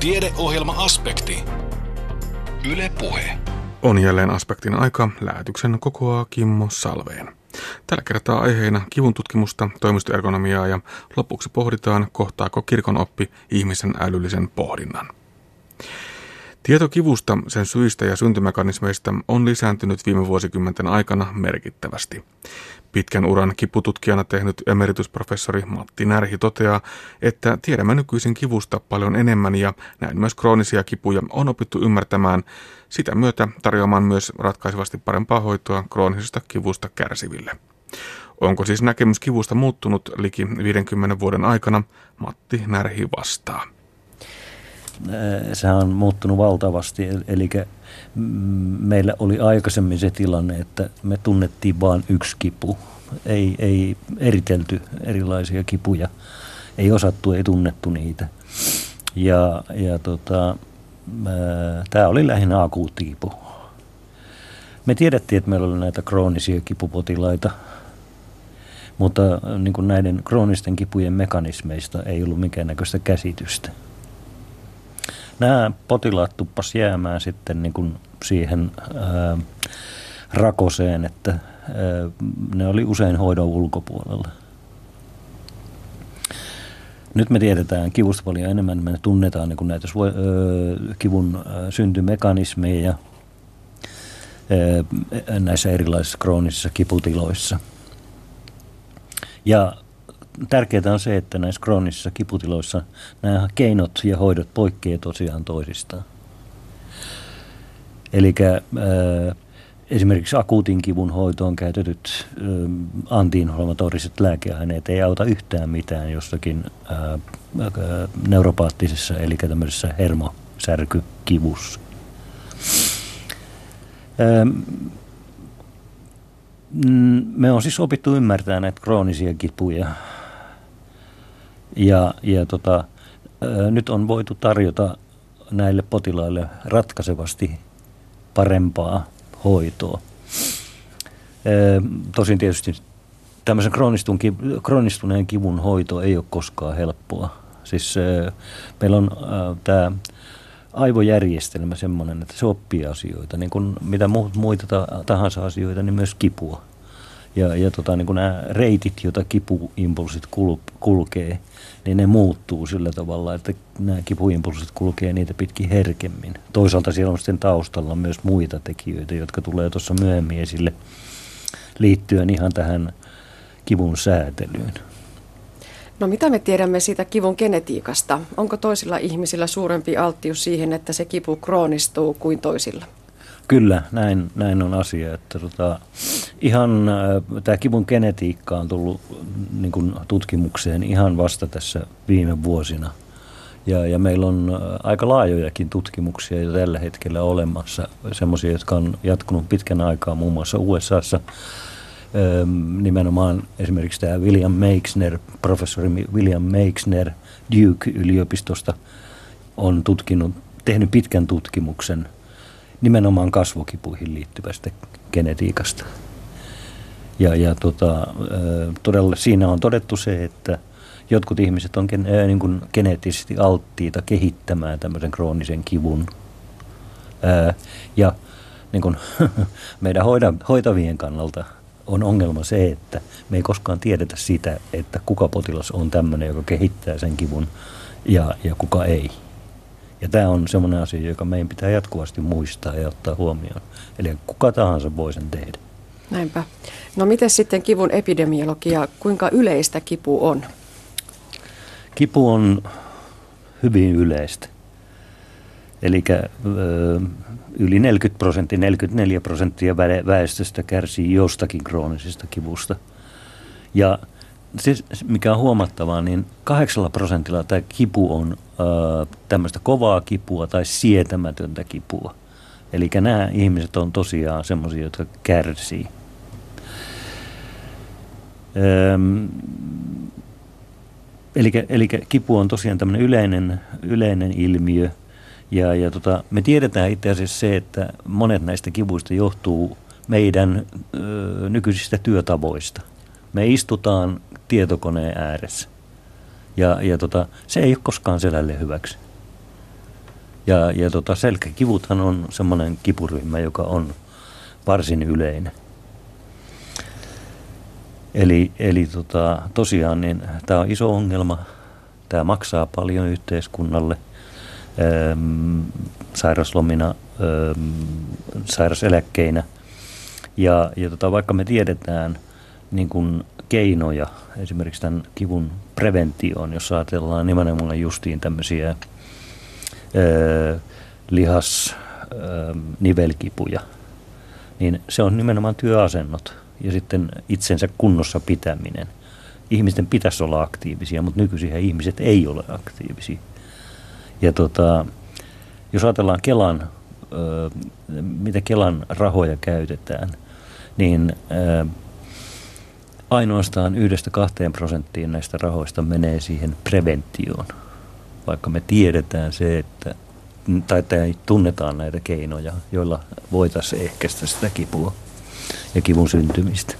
Tiedeohjelma-aspekti. Yle Puhe. On jälleen aspektin aika. Lähetyksen kokoaa Kimmo Salveen. Tällä kertaa aiheena kivun tutkimusta, toimistoergonomiaa ja lopuksi pohditaan, kohtaako kirkon oppi ihmisen älyllisen pohdinnan. Tieto kivusta, sen syistä ja syntymekanismeista on lisääntynyt viime vuosikymmenten aikana merkittävästi. Pitkän uran kipututkijana tehnyt emeritusprofessori Matti Närhi toteaa, että tiedämme nykyisin kivusta paljon enemmän ja näin myös kroonisia kipuja on opittu ymmärtämään, sitä myötä tarjoamaan myös ratkaisevasti parempaa hoitoa kroonisesta kivusta kärsiville. Onko siis näkemys kivusta muuttunut liki 50 vuoden aikana? Matti Närhi vastaa. Sehän on muuttunut valtavasti, eli meillä oli aikaisemmin se tilanne, että me tunnettiin vain yksi kipu. Ei, ei eritelty erilaisia kipuja. Ei osattu, ei tunnettu niitä. Ja, ja tota, tämä oli lähinnä akuutti kipu. Me tiedettiin, että meillä oli näitä kroonisia kipupotilaita, mutta niin kuin näiden kroonisten kipujen mekanismeista ei ollut minkäännäköistä käsitystä nämä potilaat tuppas jäämään sitten niin kuin siihen ää, rakoseen, että ää, ne oli usein hoidon ulkopuolella. Nyt me tiedetään kivusta paljon enemmän, me tunnetaan niin kuin näitä suo, ää, kivun ää, syntymekanismeja ää, näissä erilaisissa kroonisissa kiputiloissa. Ja tärkeää on se, että näissä kroonisissa kiputiloissa nämä keinot ja hoidot poikkeavat tosiaan toisistaan. Eli äh, esimerkiksi akuutin kivun hoitoon käytetyt äh, antiinflammatoriset lääkeaineet ei auta yhtään mitään jossakin äh, äh, neuropaattisessa eli tämmöisessä hermosärkykivussa. Ähm, me on siis opittu ymmärtää näitä kroonisia kipuja ja, ja tota, nyt on voitu tarjota näille potilaille ratkaisevasti parempaa hoitoa. Tosin tietysti tämmöisen kroonistuneen kivun hoito ei ole koskaan helppoa. Siis meillä on tämä aivojärjestelmä semmoinen, että se oppii asioita, niin kuin mitä muita tahansa asioita, niin myös kipua. Ja, ja tota, niin kuin nämä reitit, joita kipuimpulsit kul, kulkee, niin ne muuttuu sillä tavalla, että nämä kipuimpulsit kulkee niitä pitkin herkemmin. Toisaalta siellä on sitten taustalla myös muita tekijöitä, jotka tulee tuossa myöhemmin esille liittyen ihan tähän kivun säätelyyn. No mitä me tiedämme siitä kivun genetiikasta? Onko toisilla ihmisillä suurempi alttius siihen, että se kipu kroonistuu kuin toisilla? Kyllä, näin, näin on asia. Että tota, ihan äh, tämä kivun genetiikka on tullut niin kuin tutkimukseen ihan vasta tässä viime vuosina. Ja, ja meillä on äh, aika laajojakin tutkimuksia jo tällä hetkellä olemassa, semmoisia, jotka on jatkunut pitkän aikaa muun muassa USAssa. Ähm, nimenomaan esimerkiksi tämä William Meixner, professori William Meixner Duke-yliopistosta on tutkinut, tehnyt pitkän tutkimuksen – nimenomaan kasvokipuihin liittyvästä genetiikasta. Ja, ja tota, todella siinä on todettu se, että jotkut ihmiset on gen, ää, niin kuin geneettisesti alttiita kehittämään tämmöisen kroonisen kivun. Ää, ja niin kuin, meidän hoida, hoitavien kannalta on ongelma se, että me ei koskaan tiedetä sitä, että kuka potilas on tämmöinen, joka kehittää sen kivun ja, ja kuka ei. Ja tämä on semmoinen asia, joka meidän pitää jatkuvasti muistaa ja ottaa huomioon. Eli kuka tahansa voi sen tehdä. Näinpä. No miten sitten kivun epidemiologia, kuinka yleistä kipu on? Kipu on hyvin yleistä. Eli yli 40 prosenttia, 44 prosenttia väestöstä kärsii jostakin kroonisesta kivusta. Ja siis mikä on huomattavaa, niin kahdeksalla prosentilla tämä kipu on tämmöistä kovaa kipua tai sietämätöntä kipua. Eli nämä ihmiset on tosiaan semmoisia, jotka kärsii. Eli kipu on tosiaan tämmöinen yleinen, yleinen ilmiö. Ja, ja tota, me tiedetään itse asiassa se, että monet näistä kivuista johtuu meidän ö, nykyisistä työtavoista. Me istutaan tietokoneen ääressä. Ja, ja tota, se ei ole koskaan selälle hyväksi. Ja, ja tota, selkäkivuthan on semmoinen kipuryhmä, joka on varsin yleinen. Eli, eli tota, tosiaan niin tämä on iso ongelma. Tämä maksaa paljon yhteiskunnalle sairaslomina, ähm, sairaseläkkeinä. Ja, ja tota, vaikka me tiedetään niin kuin keinoja esimerkiksi tämän kivun preventioon, jos ajatellaan nimenomaan justiin tämmöisiä ää, lihas, ää, nivelkipuja, niin se on nimenomaan työasennot ja sitten itsensä kunnossa pitäminen. Ihmisten pitäisi olla aktiivisia, mutta nykyisin ihmiset ei ole aktiivisia. Ja tota, jos ajatellaan Kelan, ää, mitä Kelan rahoja käytetään, niin ää, ainoastaan yhdestä kahteen prosenttiin näistä rahoista menee siihen preventioon, vaikka me tiedetään se, että tai, tai tunnetaan näitä keinoja, joilla voitaisiin ehkäistä sitä kipua ja kivun syntymistä.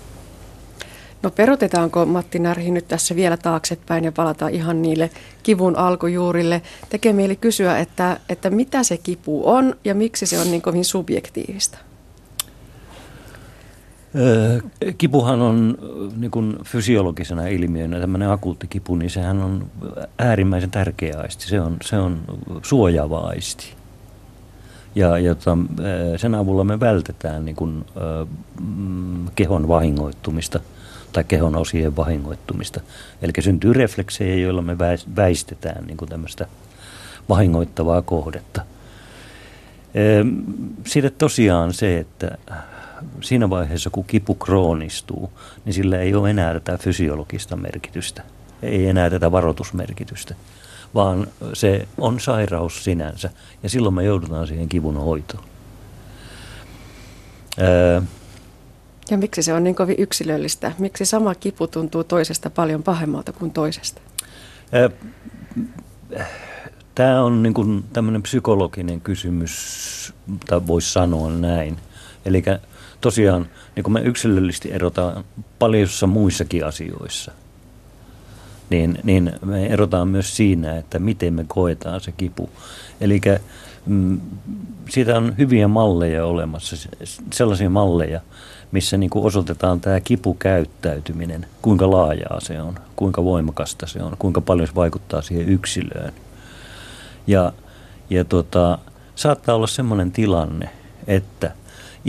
No perotetaanko Matti Närhi nyt tässä vielä taaksepäin ja palata ihan niille kivun alkujuurille? Tekee mieli kysyä, että, että mitä se kipu on ja miksi se on niin kovin subjektiivista? Kipuhan on niin kuin fysiologisena ilmiönä, tämmöinen akuutti kipu, niin sehän on äärimmäisen tärkeä aisti. Se on, se on suojaava aisti. Ja, tota, sen avulla me vältetään niin kuin, mm, kehon vahingoittumista tai kehon osien vahingoittumista. Eli syntyy refleksejä, joilla me väistetään niin kuin tämmöistä vahingoittavaa kohdetta. Sitten tosiaan se, että siinä vaiheessa, kun kipu kroonistuu, niin sillä ei ole enää tätä fysiologista merkitystä, ei enää tätä varoitusmerkitystä, vaan se on sairaus sinänsä ja silloin me joudutaan siihen kivun hoitoon. Ää, ja miksi se on niin kovin yksilöllistä? Miksi sama kipu tuntuu toisesta paljon pahemmalta kuin toisesta? Ää, Tämä on niin kuin tämmöinen psykologinen kysymys, tai voisi sanoa näin. Eli tosiaan niin kun me yksilöllisesti erotaan paljossa muissakin asioissa, niin, niin me erotaan myös siinä, että miten me koetaan se kipu. Eli mm, siitä on hyviä malleja olemassa, sellaisia malleja, missä niin kuin osoitetaan tämä kipukäyttäytyminen, kuinka laajaa se on, kuinka voimakasta se on, kuinka paljon se vaikuttaa siihen yksilöön. Ja, ja tota, saattaa olla sellainen tilanne, että –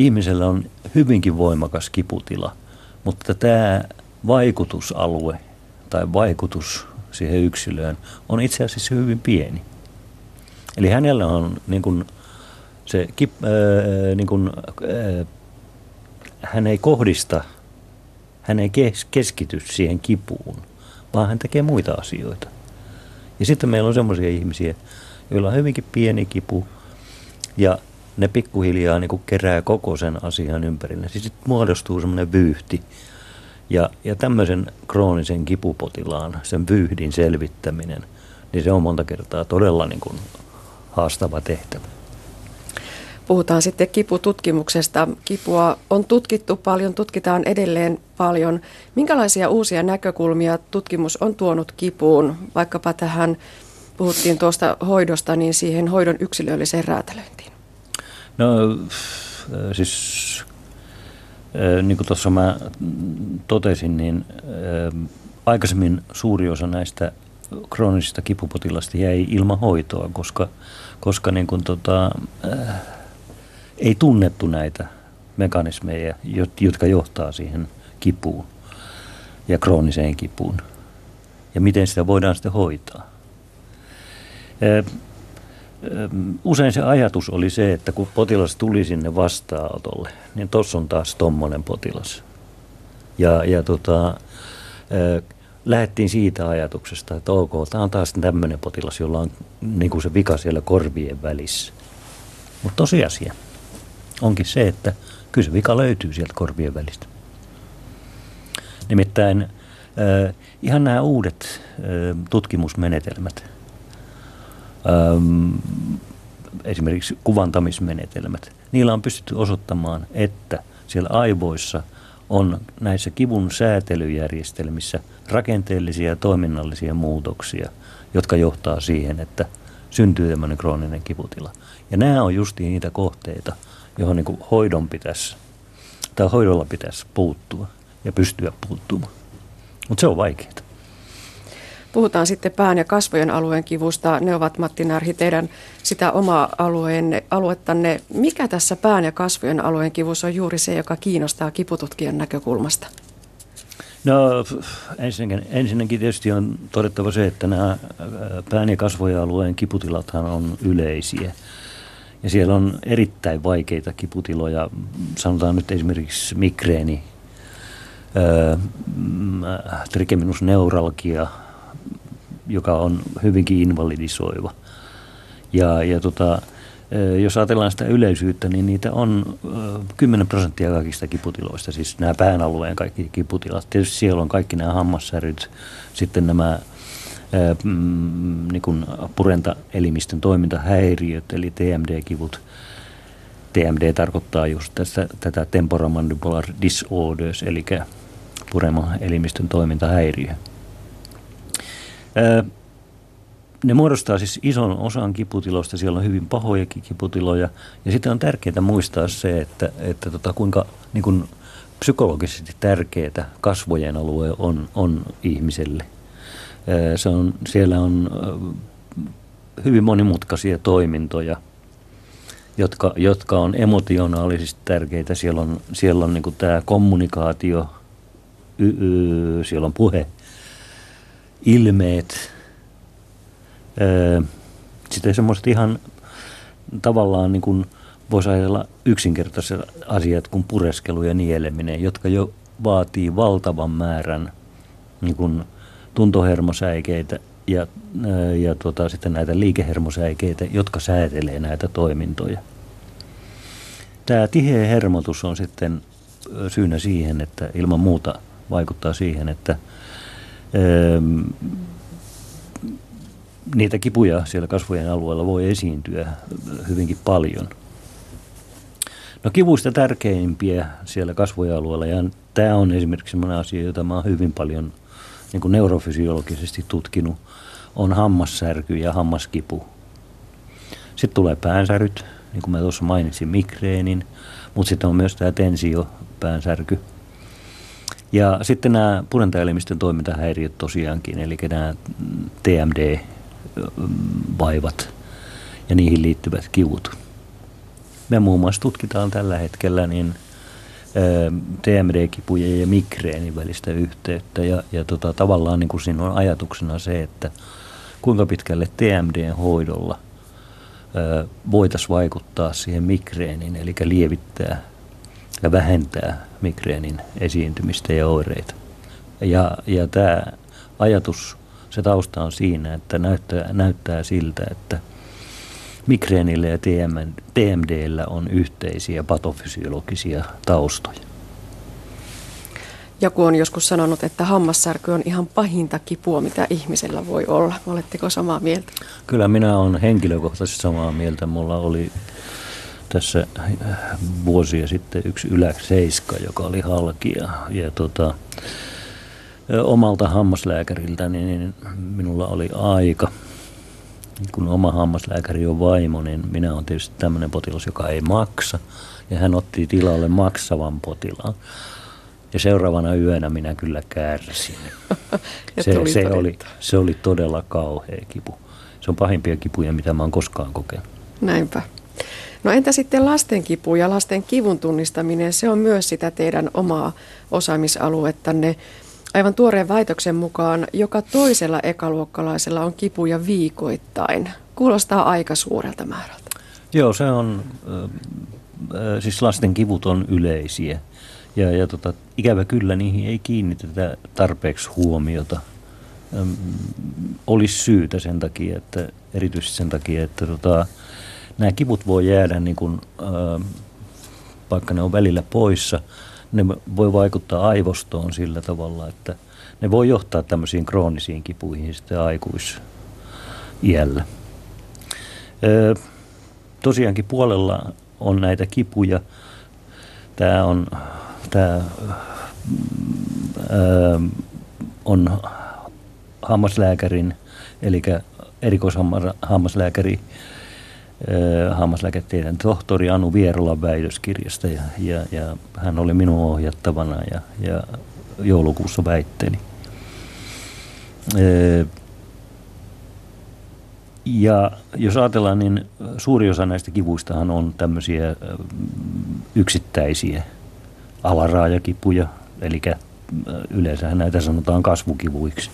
ihmisellä on hyvinkin voimakas kiputila, mutta tämä vaikutusalue tai vaikutus siihen yksilöön on itse asiassa hyvin pieni. Eli hänellä on niin kuin se, kip, ää, niin kuin, ää, hän ei kohdista, hän ei kes, keskity siihen kipuun, vaan hän tekee muita asioita. Ja sitten meillä on sellaisia ihmisiä, joilla on hyvinkin pieni kipu ja ne pikkuhiljaa niin kuin kerää koko sen asian ympärille. Siis sitten muodostuu semmoinen vyyhti. Ja, ja tämmöisen kroonisen kipupotilaan, sen vyyhdin selvittäminen, niin se on monta kertaa todella niin kuin haastava tehtävä. Puhutaan sitten kipututkimuksesta. Kipua on tutkittu paljon, tutkitaan edelleen paljon. Minkälaisia uusia näkökulmia tutkimus on tuonut kipuun, vaikkapa tähän, puhuttiin tuosta hoidosta, niin siihen hoidon yksilölliseen räätälöintiin? No siis niin kuin tuossa mä totesin, niin aikaisemmin suuri osa näistä kroonisista kipupotilasta jäi ilman hoitoa, koska, koska niin kuin tota, äh, ei tunnettu näitä mekanismeja, jotka johtaa siihen kipuun ja krooniseen kipuun. Ja miten sitä voidaan sitten hoitaa. Usein se ajatus oli se, että kun potilas tuli sinne vastaanotolle, niin tuossa on taas tommonen potilas. Ja, ja tota, lähdettiin siitä ajatuksesta, että ok, tämä on taas tämmöinen potilas, jolla on niin kuin se vika siellä korvien välissä. Mutta tosiasia onkin se, että kyllä se vika löytyy sieltä korvien välistä. Nimittäin ihan nämä uudet tutkimusmenetelmät – esimerkiksi kuvantamismenetelmät, niillä on pystytty osoittamaan, että siellä aivoissa on näissä kivun säätelyjärjestelmissä rakenteellisia ja toiminnallisia muutoksia, jotka johtaa siihen, että syntyy tämmöinen krooninen kiputila. Ja nämä on justiin niitä kohteita, johon niin hoidon pitäisi, tai hoidolla pitäisi puuttua ja pystyä puuttumaan. Mutta se on vaikeaa. Puhutaan sitten pään ja kasvojen alueen kivusta. Ne ovat Matti Närhi teidän sitä omaa alueenne, aluettanne. Mikä tässä pään ja kasvojen alueen kivussa on juuri se, joka kiinnostaa kipututkijan näkökulmasta? No ensinnäkin, ensinnäkin tietysti on todettava se, että nämä pään ja kasvojen alueen kiputilathan on yleisiä. Ja siellä on erittäin vaikeita kiputiloja, sanotaan nyt esimerkiksi migreeni, trigeminusneuralgia, joka on hyvinkin invalidisoiva. Ja, ja tota, jos ajatellaan sitä yleisyyttä, niin niitä on 10 prosenttia kaikista kiputiloista, siis nämä pään alueen kaikki kiputilat. Tietysti siellä on kaikki nämä hammassäryt, sitten nämä mm, niin kuin purentaelimistön toimintahäiriöt, eli TMD-kivut. TMD tarkoittaa just tässä, tätä temporomandibular disorders, eli purema-elimistön toimintahäiriö. Ne muodostaa siis ison osan kiputiloista, siellä on hyvin pahojakin kiputiloja. Ja sitten on tärkeää muistaa se, että, että tota, kuinka niin kuin psykologisesti tärkeää kasvojen alue on, on ihmiselle. Se on, siellä on hyvin monimutkaisia toimintoja, jotka, jotka on emotionaalisesti tärkeitä. Siellä on, siellä on niin tämä kommunikaatio, y, y, siellä on puhe, ilmeet, sitten semmoiset ihan tavallaan niin kuin voisi ajatella yksinkertaiset asiat kuin pureskelu ja nieleminen, jotka jo vaatii valtavan määrän niin kuin tuntohermosäikeitä ja, ja tuota, sitten näitä liikehermosäikeitä, jotka säätelee näitä toimintoja. Tämä tiheä hermotus on sitten syynä siihen, että ilman muuta vaikuttaa siihen, että niitä kipuja siellä kasvojen alueella voi esiintyä hyvinkin paljon. No kivuista tärkeimpiä siellä kasvojen alueella, ja tämä on esimerkiksi sellainen asia, jota mä oon hyvin paljon niin kuin neurofysiologisesti tutkinut, on hammassärky ja hammaskipu. Sitten tulee päänsäryt, niin kuin mä tuossa mainitsin, migreenin, mutta sitten on myös tämä tensio, päänsärky. Ja sitten nämä purentaelimistön toimintahäiriöt tosiaankin, eli nämä TMD, vaivat ja niihin liittyvät kivut. Me muun muassa tutkitaan tällä hetkellä niin TMD-kipujen ja migreenin välistä yhteyttä ja, ja tota, tavallaan niin kuin siinä on ajatuksena se, että kuinka pitkälle TMD-hoidolla voitaisiin vaikuttaa siihen migreeniin, eli lievittää ja vähentää migreenin esiintymistä ja oireita. Ja, ja tämä ajatus se tausta on siinä, että näyttää, näyttää siltä, että migreenillä ja TMDllä on yhteisiä patofysiologisia taustoja. Joku on joskus sanonut, että hammassärky on ihan pahinta kipua, mitä ihmisellä voi olla. Oletteko samaa mieltä? Kyllä minä olen henkilökohtaisesti samaa mieltä. Mulla oli tässä vuosia sitten yksi yläseiska, joka oli halkia. Ja tota, omalta hammaslääkäriltä, niin minulla oli aika. Kun oma hammaslääkäri on vaimo, niin minä olen tietysti tämmöinen potilas, joka ei maksa. Ja hän otti tilalle maksavan potilaan. Ja seuraavana yönä minä kyllä kärsin. se, se, oli, se oli todella kauhea kipu. Se on pahimpia kipuja, mitä mä oon koskaan kokenut. Näinpä. No entä sitten lasten kipu ja lasten kivun tunnistaminen? Se on myös sitä teidän omaa osaamisaluettanne. Aivan tuoreen väitöksen mukaan joka toisella ekaluokkalaisella on kipuja viikoittain. Kuulostaa aika suurelta määrältä. Joo, se on, siis lasten kivut on yleisiä. Ja, ja tota, ikävä kyllä niihin ei kiinnitetä tarpeeksi huomiota. Ähm, olisi syytä sen takia, että erityisesti sen takia, että tota, nämä kivut voi jäädä, niin kuin, vaikka ne on välillä poissa – ne voi vaikuttaa aivostoon sillä tavalla, että ne voi johtaa tämmöisiin kroonisiin kipuihin sitten aikuisiällä. Tosiaankin puolella on näitä kipuja. Tämä on, tämä, on hammaslääkärin, eli erikoishammaslääkäri, hammaslääketieteen tohtori Anu Vierolan väitöskirjasta ja, ja, ja hän oli minun ohjattavana ja, ja joulukuussa väitteli. Ja jos ajatellaan, niin suuri osa näistä kivuistahan on tämmöisiä yksittäisiä alaraajakipuja, eli yleensä näitä sanotaan kasvukivuiksi.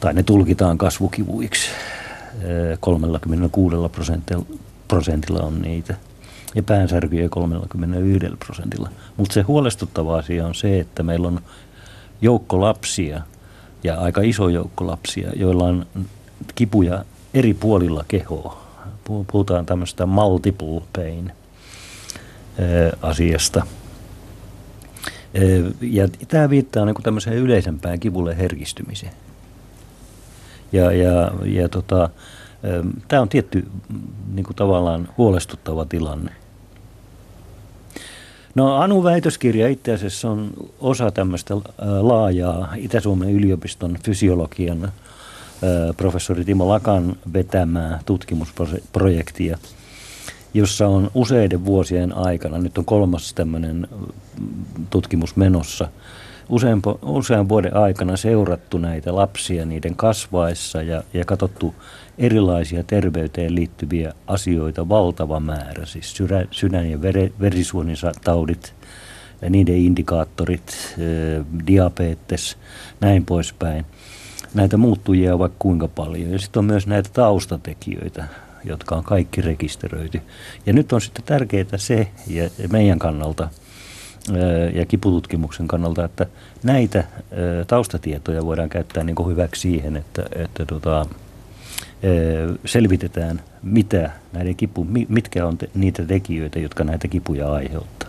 Tai ne tulkitaan kasvukivuiksi. 36 prosentilla, on niitä ja päänsärkyjä 31 prosentilla. Mutta se huolestuttava asia on se, että meillä on joukko lapsia ja aika iso joukko lapsia, joilla on kipuja eri puolilla kehoa. Puhutaan tämmöistä multiple pain asiasta. Ja tämä viittaa niin tämmöiseen yleisempään kivulle herkistymiseen. Ja, ja, ja tota, tämä on tietty niin kuin tavallaan huolestuttava tilanne. No Anu väitöskirja itse asiassa on osa tämmöistä laajaa Itä-Suomen yliopiston fysiologian professori Timo Lakan vetämää tutkimusprojektia, jossa on useiden vuosien aikana, nyt on kolmas tämmöinen tutkimus menossa, usean, usean vuoden aikana seurattu näitä lapsia niiden kasvaessa ja, ja katsottu erilaisia terveyteen liittyviä asioita valtava määrä, siis sydän- ja vere, verisuonitaudit, ja niiden indikaattorit, diabetes, näin poispäin näitä muuttujia on vaikka kuinka paljon. Ja sitten on myös näitä taustatekijöitä, jotka on kaikki rekisteröity. Ja nyt on sitten tärkeää se, ja meidän kannalta ja kipututkimuksen kannalta, että näitä taustatietoja voidaan käyttää niin hyväksi siihen, että, että tota, selvitetään, mitä näiden kipu, mitkä on te, niitä tekijöitä, jotka näitä kipuja aiheuttaa.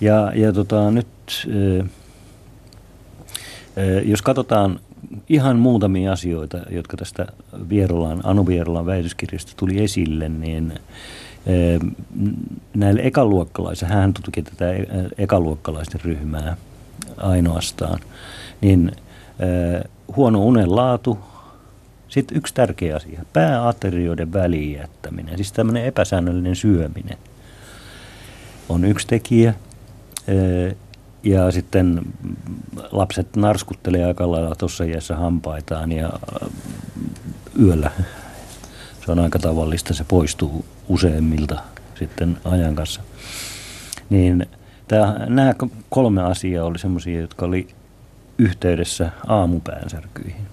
Ja, ja tota, nyt jos katsotaan ihan muutamia asioita, jotka tästä Vierolan, Anu Vierolan väitöskirjasta tuli esille, niin näille ekaluokkalaisille, hän tutki tätä ekaluokkalaisten ryhmää ainoastaan, niin huono unen laatu, sitten yksi tärkeä asia, pääaterioiden väliin jättäminen, siis tämmöinen epäsäännöllinen syöminen on yksi tekijä. Ja sitten lapset narskuttelee aika lailla tuossa iässä hampaitaan ja yöllä se on aika tavallista, se poistuu useimmilta sitten ajan kanssa. Niin tämä, nämä kolme asiaa oli semmoisia, jotka oli yhteydessä aamupäänsäärkyihin.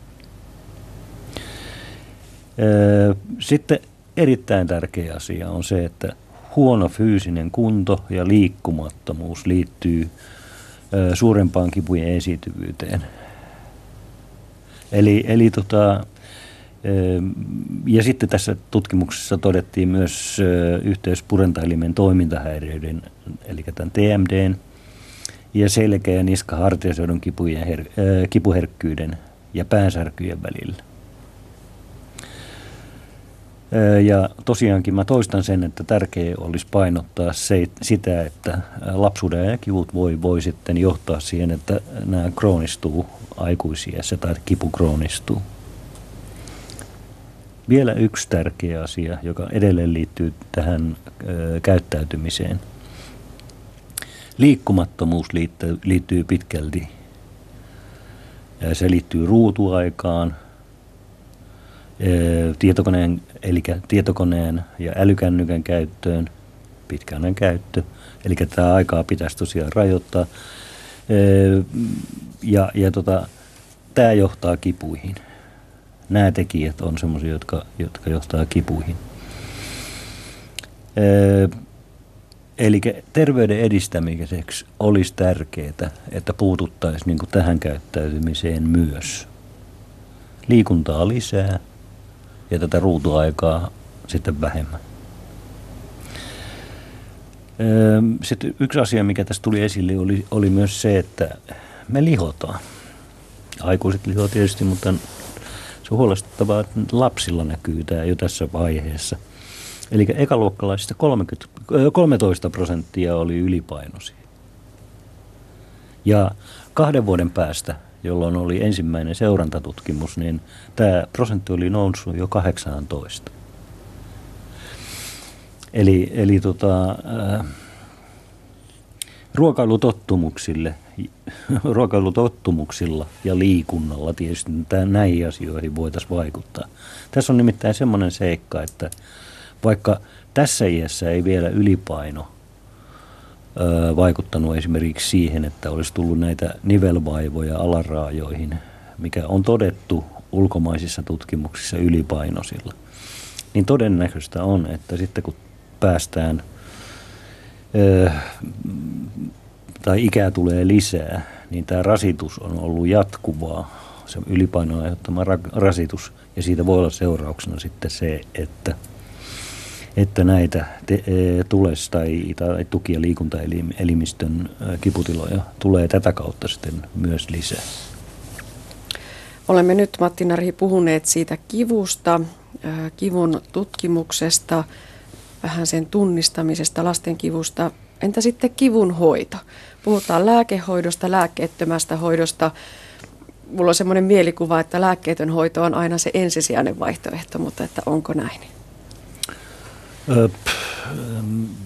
Öö, sitten erittäin tärkeä asia on se, että huono fyysinen kunto ja liikkumattomuus liittyy suurempaan kipujen esiintyvyyteen. Eli, eli tota, ja sitten tässä tutkimuksessa todettiin myös yhteys purentaelimen toimintahäiriöiden, eli tämän TMDn, ja selkeä ja niska kipujen her, kipuherkkyyden ja päänsärkyjen välillä. Ja tosiaankin mä toistan sen, että tärkeää olisi painottaa se, sitä, että lapsuuden ja kivut voi, voi sitten johtaa siihen, että nämä kroonistuu aikuisiessa tai kipu kroonistuu. Vielä yksi tärkeä asia, joka edelleen liittyy tähän käyttäytymiseen. Liikkumattomuus liittyy, pitkälti. Se liittyy ruutuaikaan, tietokoneen, eli tietokoneen ja älykännykän käyttöön, pitkäinen käyttö. Eli tätä aikaa pitäisi tosiaan rajoittaa. Ja, ja tota, tämä johtaa kipuihin. Nämä tekijät on sellaisia, jotka, jotka johtaa kipuihin. Eli terveyden edistämiseksi olisi tärkeää, että puututtaisiin niin tähän käyttäytymiseen myös. Liikuntaa lisää – ja tätä ruutuaikaa sitten vähemmän. Sitten yksi asia, mikä tässä tuli esille, oli, oli myös se, että me lihotaan. Aikuiset lihoa tietysti, mutta on huolestuttavaa, että lapsilla näkyy tämä jo tässä vaiheessa. Eli ekaluokkalaisista 30, 13 prosenttia oli ylipainoisia. Ja kahden vuoden päästä jolloin oli ensimmäinen seurantatutkimus, niin tämä prosentti oli noussut jo 18. Eli, eli tota, äh, ruokailutottumuksille, ruokailutottumuksilla ja liikunnalla tietysti näihin asioihin voitaisiin vaikuttaa. Tässä on nimittäin semmoinen seikka, että vaikka tässä iässä ei vielä ylipaino ö, vaikuttanut esimerkiksi siihen, että olisi tullut näitä nivelvaivoja alaraajoihin, mikä on todettu ulkomaisissa tutkimuksissa ylipainoisilla, niin todennäköistä on, että sitten kun päästään tai ikää tulee lisää, niin tämä rasitus on ollut jatkuvaa, se ylipainon aiheuttama rasitus, ja siitä voi olla seurauksena sitten se, että, että näitä te, tules- tai, tai tuki- ja liikuntaelimistön kiputiloja tulee tätä kautta sitten myös lisää. Olemme nyt, Matti Narhi, puhuneet siitä kivusta, kivun tutkimuksesta, vähän sen tunnistamisesta, lasten kivusta. Entä sitten kivun hoito? Puhutaan lääkehoidosta, lääkkeettömästä hoidosta. Mulla on semmoinen mielikuva, että lääkkeetön hoito on aina se ensisijainen vaihtoehto, mutta että onko näin?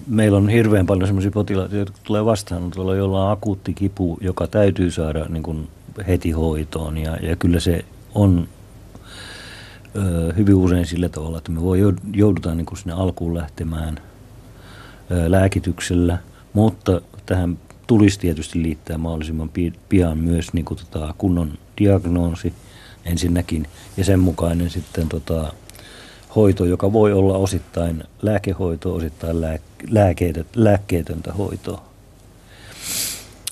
meillä on hirveän paljon sellaisia potilaita, jotka tulee vastaanotolla, joilla on akuutti kipu, joka täytyy saada niin kuin heti hoitoon. Ja, ja kyllä se on hyvin usein sillä tavalla, että me voi joudutaan niin kuin sinne alkuun lähtemään lääkityksellä, mutta tähän tulisi tietysti liittää mahdollisimman pian myös niin kuin tota kunnon diagnoosi ensinnäkin ja sen mukainen sitten tota, hoito, joka voi olla osittain lääkehoitoa, osittain lää, lääkeitä, lääkkeetöntä hoitoa.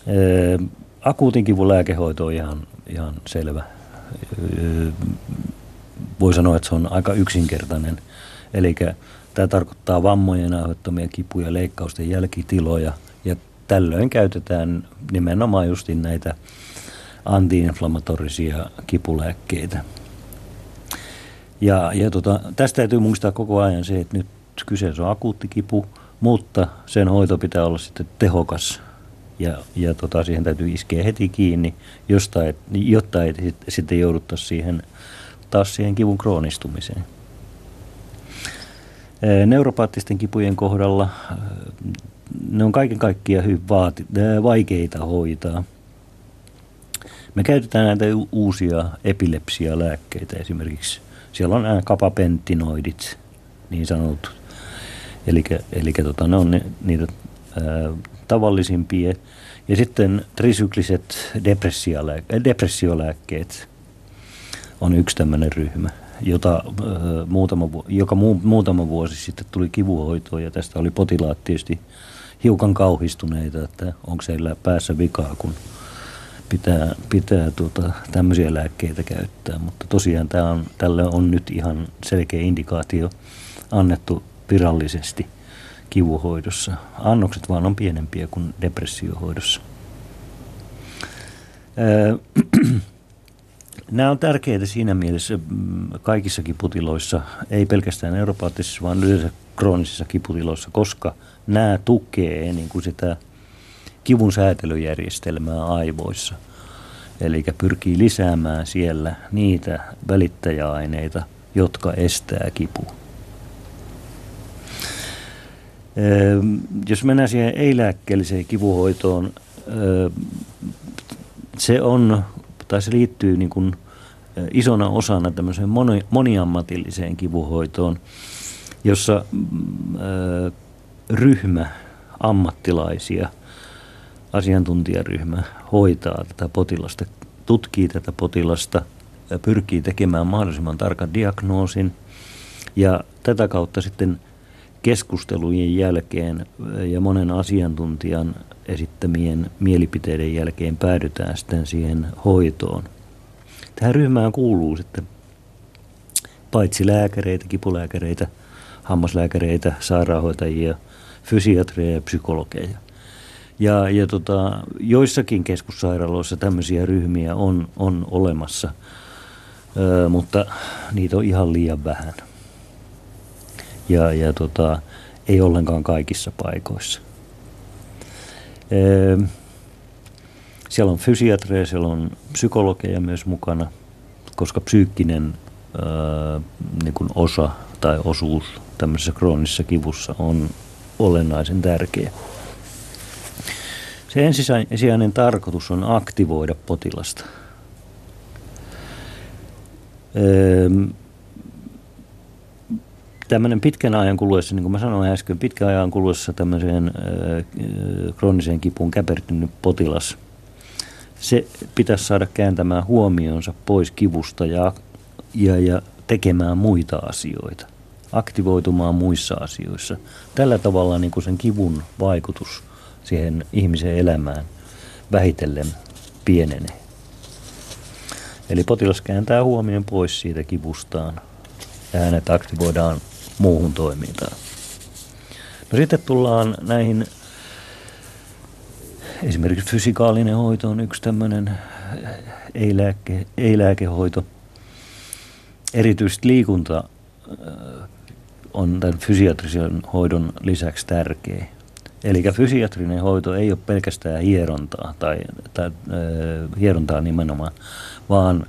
Ää, akuutin kivun lääkehoito on ihan, ihan selvä voi sanoa, että se on aika yksinkertainen. Eli tämä tarkoittaa vammojen aiheuttamia kipuja, leikkausten jälkitiloja ja tällöin käytetään nimenomaan just näitä antiinflammatorisia kipulääkkeitä. Ja, ja tota, tästä täytyy muistaa koko ajan se, että nyt kyseessä on akuutti kipu, mutta sen hoito pitää olla sitten tehokas ja, ja tota, siihen täytyy iskeä heti kiinni, josta et, jotta ei sitten jouduttaisi siihen – taas siihen kivun kroonistumiseen. Neuropaattisten kipujen kohdalla ne on kaiken kaikkiaan hyvin vaati, vaikeita hoitaa. Me käytetään näitä uusia epilepsialääkkeitä esimerkiksi. Siellä on nämä kapapentinoidit, niin sanotut. Eli, tota, ne on ne, niitä ää, tavallisimpia. Ja sitten trisykliset depressiolääkkeet, on yksi tämmöinen ryhmä, jota, muutama, joka mu, muutama vuosi sitten tuli kivuhoitoon ja tästä oli potilaat tietysti hiukan kauhistuneita, että onko siellä päässä vikaa, kun pitää, pitää tuota, tämmöisiä lääkkeitä käyttää. Mutta tosiaan tämä on, tälle on nyt ihan selkeä indikaatio annettu virallisesti kivuhoidossa. Annokset vaan on pienempiä kuin depressiohoidossa. Nämä on tärkeitä siinä mielessä mm, kaikissa kiputiloissa, ei pelkästään europaattisissa, vaan yleensä kroonisissa kiputiloissa, koska nämä tukee niin kuin sitä kivun säätelyjärjestelmää aivoissa. Eli pyrkii lisäämään siellä niitä välittäjäaineita, jotka estää kipua. Jos mennään siihen ei-lääkkeelliseen kivuhoitoon, se on tai se liittyy niin kuin isona osana tämmöiseen moni, moniammatilliseen kivuhoitoon, jossa ryhmä ammattilaisia, asiantuntijaryhmä hoitaa tätä potilasta, tutkii tätä potilasta, pyrkii tekemään mahdollisimman tarkan diagnoosin ja tätä kautta sitten keskustelujen jälkeen ja monen asiantuntijan esittämien mielipiteiden jälkeen päädytään sitten siihen hoitoon. Tähän ryhmään kuuluu sitten paitsi lääkäreitä, kipulääkäreitä, hammaslääkäreitä, sairaanhoitajia, fysiatreja ja psykologeja. Ja, ja tota, joissakin keskussairaaloissa tämmöisiä ryhmiä on, on olemassa, ö, mutta niitä on ihan liian vähän. Ja, ja tota, ei ollenkaan kaikissa paikoissa. Siellä on fysiatreja, siellä on psykologeja myös mukana, koska psyykkinen ää, niin osa tai osuus tämmöisessä kroonisessa kivussa on olennaisen tärkeä. Se ensisijainen tarkoitus on aktivoida potilasta. Tämmöinen pitkän ajan kuluessa, niin kuin mä sanoin äsken, pitkän ajan kuluessa tämmöiseen krooniseen kipuun käpertynyt potilas, se pitäisi saada kääntämään huomionsa pois kivusta ja, ja, ja tekemään muita asioita, aktivoitumaan muissa asioissa. Tällä tavalla niin kuin sen kivun vaikutus siihen ihmisen elämään vähitellen pienenee. Eli potilas kääntää huomioon pois siitä kivustaan ja hänet aktivoidaan muuhun toimintaan. No sitten tullaan näihin, esimerkiksi fysikaalinen hoito on yksi tämmöinen ei-lääke, ei-lääkehoito. Erityisesti liikunta on tämän fysiatrisen hoidon lisäksi tärkeä. Eli fysiatrinen hoito ei ole pelkästään hierontaa, tai, tai äh, hierontaa nimenomaan, vaan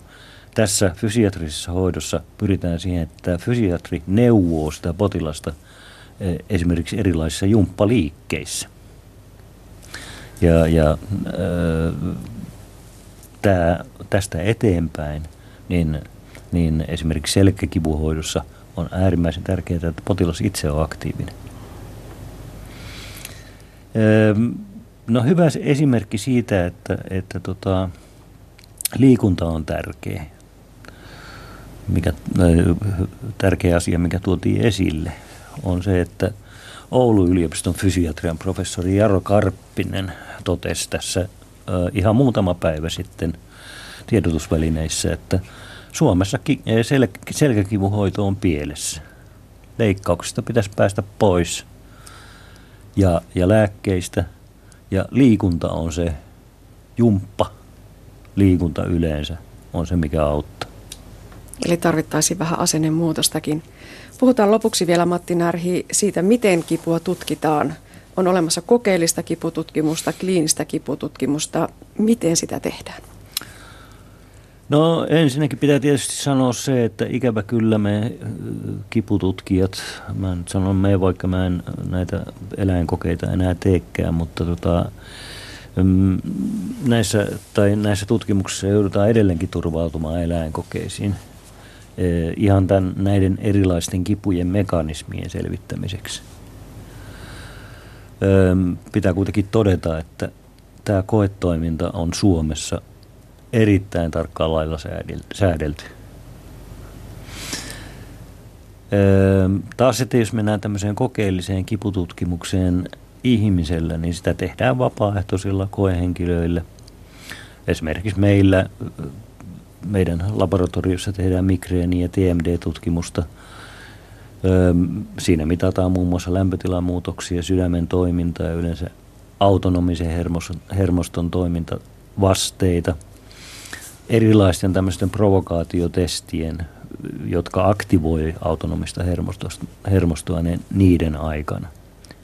tässä fysiatrisessa hoidossa pyritään siihen, että fysiatri neuvoo sitä potilasta äh, esimerkiksi erilaisissa jumppaliikkeissä. Ja, ja äh, tää, tästä eteenpäin, niin, niin esimerkiksi selkäkivuhoidossa on äärimmäisen tärkeää, että potilas itse on aktiivinen. No hyvä esimerkki siitä, että, että tota, liikunta on tärkeä. Mikä, tärkeä asia, mikä tuotiin esille, on se, että Oulun yliopiston fysiatrian professori Jaro Karppinen totesi tässä ihan muutama päivä sitten tiedotusvälineissä, että Suomessa sel- selkäkivuhoito on pielessä. Leikkauksista pitäisi päästä pois – ja, ja lääkkeistä. Ja liikunta on se jumppa, liikunta yleensä on se, mikä auttaa. Eli tarvittaisiin vähän asennemuutostakin. Puhutaan lopuksi vielä Matti Närhi siitä, miten kipua tutkitaan. On olemassa kokeellista kipututkimusta, kliinistä kipututkimusta. Miten sitä tehdään? No ensinnäkin pitää tietysti sanoa se, että ikävä kyllä me kipututkijat, mä nyt sanon me, vaikka mä en näitä eläinkokeita enää teekään, mutta tota, mm, näissä, tai näissä tutkimuksissa joudutaan edelleenkin turvautumaan eläinkokeisiin e, ihan tämän, näiden erilaisten kipujen mekanismien selvittämiseksi. Pitää kuitenkin todeta, että tämä koetoiminta on Suomessa – erittäin tarkkaan lailla säädelty. Öö, taas että jos mennään tämmöiseen kokeelliseen kipututkimukseen ihmisellä, niin sitä tehdään vapaaehtoisilla koehenkilöillä. Esimerkiksi meillä, meidän laboratoriossa tehdään migreeni- ja TMD-tutkimusta. Öö, siinä mitataan muun muassa lämpötilamuutoksia, sydämen toimintaa ja yleensä autonomisen hermoston toimintavasteita – erilaisten tämmöisten provokaatiotestien, jotka aktivoi autonomista hermostoa ne, niiden aikana.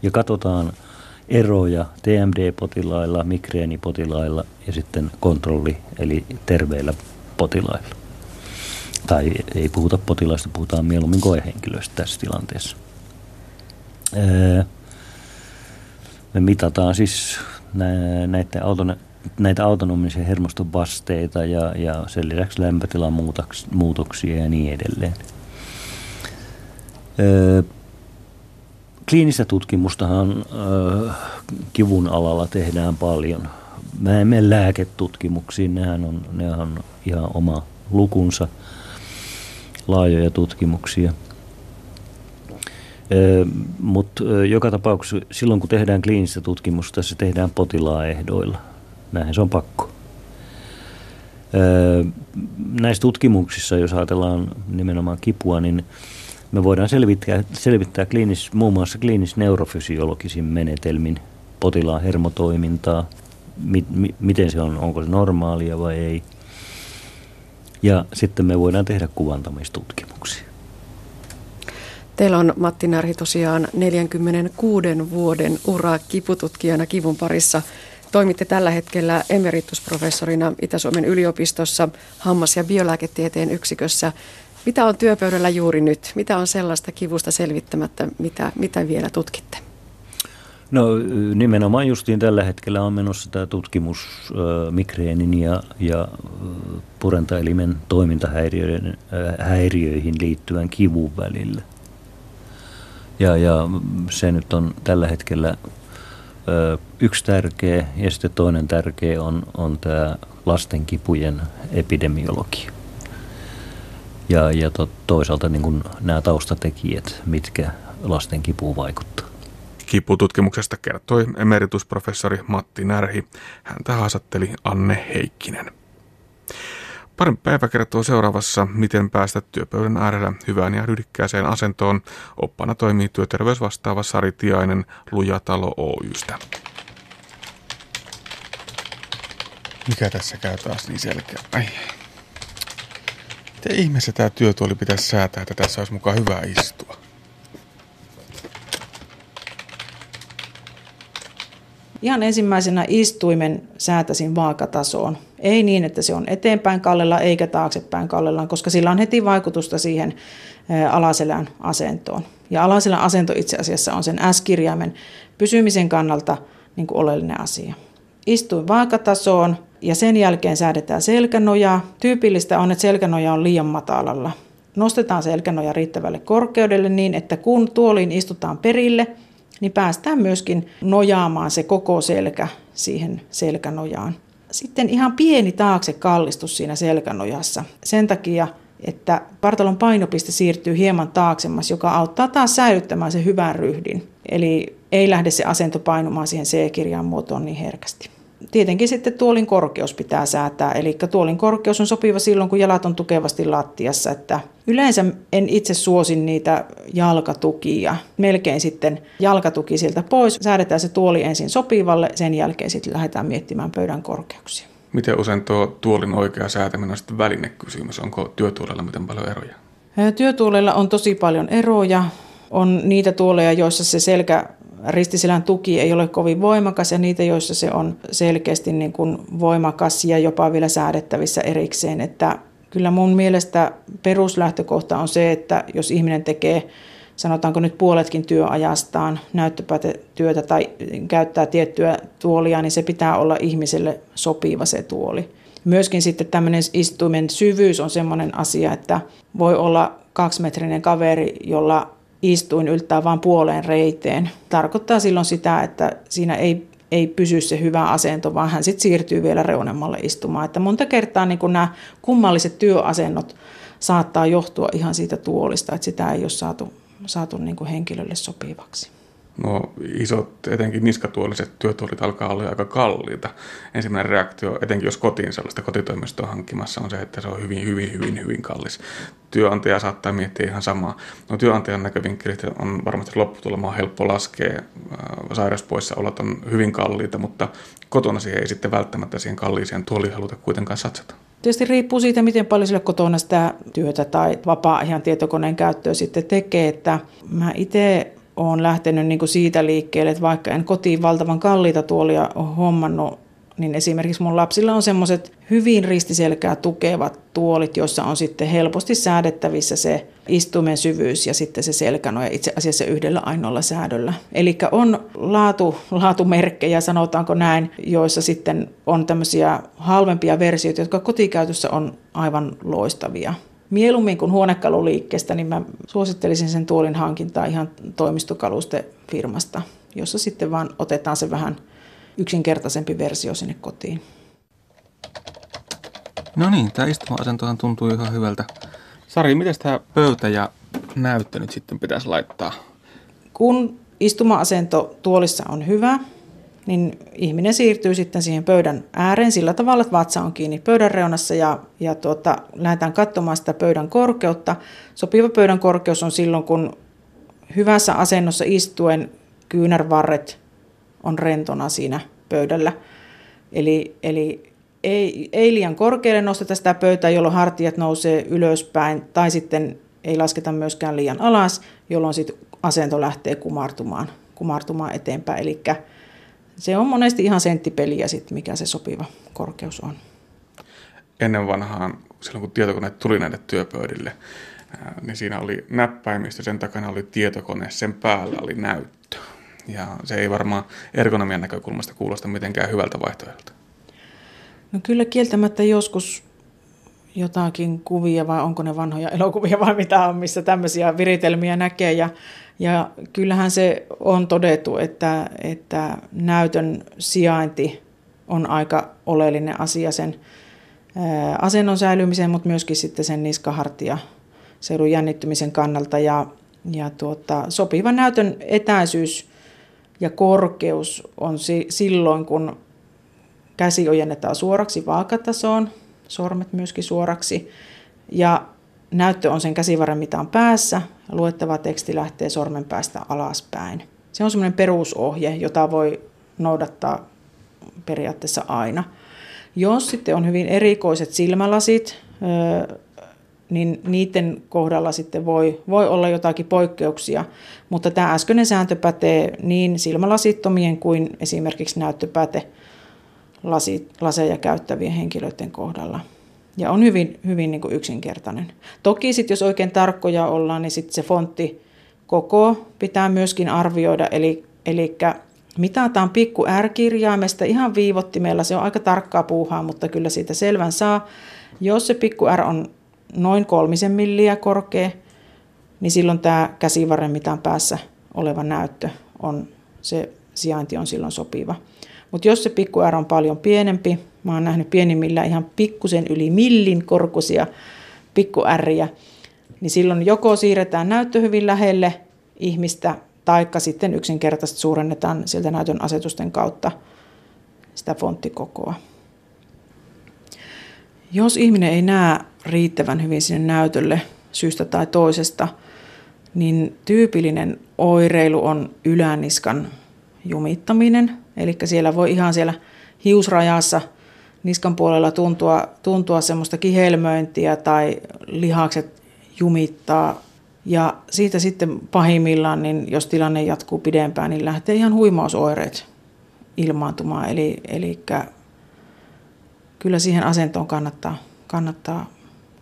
Ja katsotaan eroja TMD-potilailla, migreenipotilailla ja sitten kontrolli eli terveillä potilailla. Tai ei puhuta potilaista, puhutaan mieluummin koehenkilöistä tässä tilanteessa. Me mitataan siis näiden näitä autonomisia hermoston vasteita ja, ja sen lisäksi lämpötilan muutoksia ja niin edelleen. Öö, kliinistä tutkimustahan öö, kivun alalla tehdään paljon. Mä en mene lääketutkimuksiin, nehän on, nehän on ihan oma lukunsa, laajoja tutkimuksia. Öö, Mutta joka tapauksessa silloin kun tehdään kliinistä tutkimusta, se tehdään potilaan ehdoilla – näin se on pakko. näissä tutkimuksissa, jos ajatellaan nimenomaan kipua, niin me voidaan selvittää, selvittää kliinis, muun muassa kliinis-neurofysiologisin menetelmin potilaan hermotoimintaa, mi, mi, miten se on, onko se normaalia vai ei. Ja sitten me voidaan tehdä kuvantamistutkimuksia. Teillä on Matti Närhi tosiaan 46 vuoden ura kipututkijana kivun parissa – Toimitte tällä hetkellä emeritusprofessorina Itä-Suomen yliopistossa hammas- ja biolääketieteen yksikössä. Mitä on työpöydällä juuri nyt? Mitä on sellaista kivusta selvittämättä, mitä, mitä vielä tutkitte? No nimenomaan justiin tällä hetkellä on menossa tämä tutkimus äh, migreenin ja, ja purentaelimen toimintahäiriöihin liittyvän kivun välillä. Ja, ja se nyt on tällä hetkellä yksi tärkeä ja sitten toinen tärkeä on, on tämä lasten kipujen epidemiologia. Ja, ja to, toisaalta niin kuin nämä taustatekijät, mitkä lasten kipuun vaikuttaa. Kipututkimuksesta kertoi emeritusprofessori Matti Närhi. Häntä haastatteli Anne Heikkinen. Parin päivä kertoo seuraavassa, miten päästä työpöydän äärellä hyvään ja ryhdikkääseen asentoon. Oppana toimii työterveysvastaava Sari Tiainen Lujatalo Oystä. Mikä tässä käy taas niin selkeä? Ai. Miten ihmeessä tämä työtuoli pitäisi säätää, että tässä olisi mukaan hyvä istua? Ihan ensimmäisenä istuimen säätäisin vaakatasoon. Ei niin, että se on eteenpäin kallella eikä taaksepäin kallellaan, koska sillä on heti vaikutusta siihen alaselän asentoon. Ja alaselän asento itse asiassa on sen S-kirjaimen pysymisen kannalta niin kuin oleellinen asia. Istuin vaakatasoon ja sen jälkeen säädetään selkänojaa. Tyypillistä on, että selkänoja on liian matalalla. Nostetaan selkänoja riittävälle korkeudelle niin, että kun tuoliin istutaan perille – niin päästään myöskin nojaamaan se koko selkä siihen selkänojaan. Sitten ihan pieni taakse kallistus siinä selkänojassa. Sen takia, että partalon painopiste siirtyy hieman taaksemmas, joka auttaa taas säilyttämään se hyvän ryhdin. Eli ei lähde se asento painumaan siihen C-kirjan muotoon niin herkästi. Tietenkin sitten tuolin korkeus pitää säätää, eli tuolin korkeus on sopiva silloin, kun jalat on tukevasti lattiassa. Että yleensä en itse suosin niitä jalkatukia. Melkein sitten jalkatuki siltä pois. Säädetään se tuoli ensin sopivalle, sen jälkeen sitten lähdetään miettimään pöydän korkeuksia. Miten usein tuo tuolin oikea säätäminen on sitten välinekysymys? Onko työtuolella miten paljon eroja? Työtuolella on tosi paljon eroja. On niitä tuoleja, joissa se selkä ristiselän tuki ei ole kovin voimakas ja niitä, joissa se on selkeästi niin kuin voimakas ja jopa vielä säädettävissä erikseen. Että kyllä mun mielestä peruslähtökohta on se, että jos ihminen tekee sanotaanko nyt puoletkin työajastaan näyttöpäätetyötä tai käyttää tiettyä tuolia, niin se pitää olla ihmiselle sopiva se tuoli. Myöskin sitten tämmöinen istuimen syvyys on semmoinen asia, että voi olla kaksimetrinen kaveri, jolla istuin yltää vain puoleen reiteen. Tarkoittaa silloin sitä, että siinä ei, ei pysy se hyvä asento, vaan hän sitten siirtyy vielä reunemmalle istumaan. Että monta kertaa niin nämä kummalliset työasennot saattaa johtua ihan siitä tuolista, että sitä ei ole saatu, saatu niin henkilölle sopivaksi nuo isot, etenkin niskatuoliset työtuolit alkaa olla aika kalliita. Ensimmäinen reaktio, etenkin jos kotiin sellaista kotitoimistoa hankkimassa, on se, että se on hyvin, hyvin, hyvin, hyvin kallis. Työnantaja saattaa miettiä ihan samaa. No työnantajan näkövinkkelit on varmasti lopputulema on helppo laskea. Sairauspoissaolot on hyvin kalliita, mutta kotona siihen ei sitten välttämättä siihen kalliiseen tuoliin haluta kuitenkaan satsata. Tietysti riippuu siitä, miten paljon sille kotona sitä työtä tai vapaa-ajan tietokoneen käyttöä sitten tekee. Että mä itse olen lähtenyt niin kuin siitä liikkeelle, että vaikka en kotiin valtavan kalliita tuolia ole hommannut, niin esimerkiksi mun lapsilla on semmoiset hyvin ristiselkää tukevat tuolit, joissa on sitten helposti säädettävissä se istumen syvyys ja sitten se selkänoja itse asiassa yhdellä ainoalla säädöllä. Eli on laatu, laatumerkkejä, sanotaanko näin, joissa sitten on tämmöisiä halvempia versioita, jotka kotikäytössä on aivan loistavia mieluummin kuin huonekaluliikkeestä, niin mä suosittelisin sen tuolin hankintaa ihan toimistokalustefirmasta, jossa sitten vaan otetaan se vähän yksinkertaisempi versio sinne kotiin. No niin, tämä istuma-asentohan tuntuu ihan hyvältä. Sari, miten tämä pöytä ja näyttö nyt sitten pitäisi laittaa? Kun istuma-asento tuolissa on hyvä, niin ihminen siirtyy sitten siihen pöydän ääreen sillä tavalla, että vatsa on kiinni pöydän reunassa ja, ja tuota, lähdetään katsomaan sitä pöydän korkeutta. Sopiva pöydän korkeus on silloin, kun hyvässä asennossa istuen kyynärvarret on rentona siinä pöydällä. Eli, eli ei, ei liian korkealle nosteta sitä pöytää, jolloin hartiat nousee ylöspäin, tai sitten ei lasketa myöskään liian alas, jolloin sitten asento lähtee kumartumaan, kumartumaan eteenpäin. Eli se on monesti ihan senttipeliä sitten, mikä se sopiva korkeus on. Ennen vanhaan, silloin kun tietokoneet tuli näille työpöydille, niin siinä oli näppäimistö, sen takana oli tietokone, sen päällä oli näyttö. Ja se ei varmaan ergonomian näkökulmasta kuulosta mitenkään hyvältä vaihtoehdolta. No kyllä kieltämättä joskus jotakin kuvia vai onko ne vanhoja elokuvia vai mitä on, missä tämmöisiä viritelmiä näkee. Ja, ja kyllähän se on todettu, että, että näytön sijainti on aika oleellinen asia sen asennon säilymisen, mutta myöskin sitten sen niskahartia seudun jännittymisen kannalta. Ja, ja tuota, sopiva näytön etäisyys ja korkeus on si- silloin, kun käsi ojennetaan suoraksi vaakatasoon, sormet myöskin suoraksi. Ja näyttö on sen käsivarren mitaan päässä luettava teksti lähtee sormen päästä alaspäin. Se on semmoinen perusohje, jota voi noudattaa periaatteessa aina. Jos sitten on hyvin erikoiset silmälasit, niin niiden kohdalla sitten voi, voi olla jotakin poikkeuksia, mutta tämä äskeinen sääntö pätee niin silmälasittomien kuin esimerkiksi näyttöpäte laseja käyttävien henkilöiden kohdalla. Ja on hyvin, hyvin niin kuin yksinkertainen. Toki sitten jos oikein tarkkoja ollaan, niin sitten se fontti koko pitää myöskin arvioida, eli, eli mitataan pikku R-kirjaimesta ihan viivottimella, se on aika tarkkaa puuhaa, mutta kyllä siitä selvän saa. Jos se pikku R on noin kolmisen milliä korkea, niin silloin tämä käsivarren mitään päässä oleva näyttö on, se sijainti on silloin sopiva. Mutta jos se pikku R on paljon pienempi, mä oon nähnyt pienimmillä ihan pikkusen yli millin korkuisia pikku Riä, niin silloin joko siirretään näyttö hyvin lähelle ihmistä, taikka sitten yksinkertaisesti suurennetaan sieltä näytön asetusten kautta sitä fonttikokoa. Jos ihminen ei näe riittävän hyvin sinne näytölle syystä tai toisesta, niin tyypillinen oireilu on yläniskan jumittaminen. Eli siellä voi ihan siellä hiusrajassa niskan puolella tuntua, tuntua semmoista kihelmöintiä tai lihakset jumittaa. Ja siitä sitten pahimmillaan, niin jos tilanne jatkuu pidempään, niin lähtee ihan huimausoireet ilmaantumaan. Eli, eli kyllä siihen asentoon kannattaa, kannattaa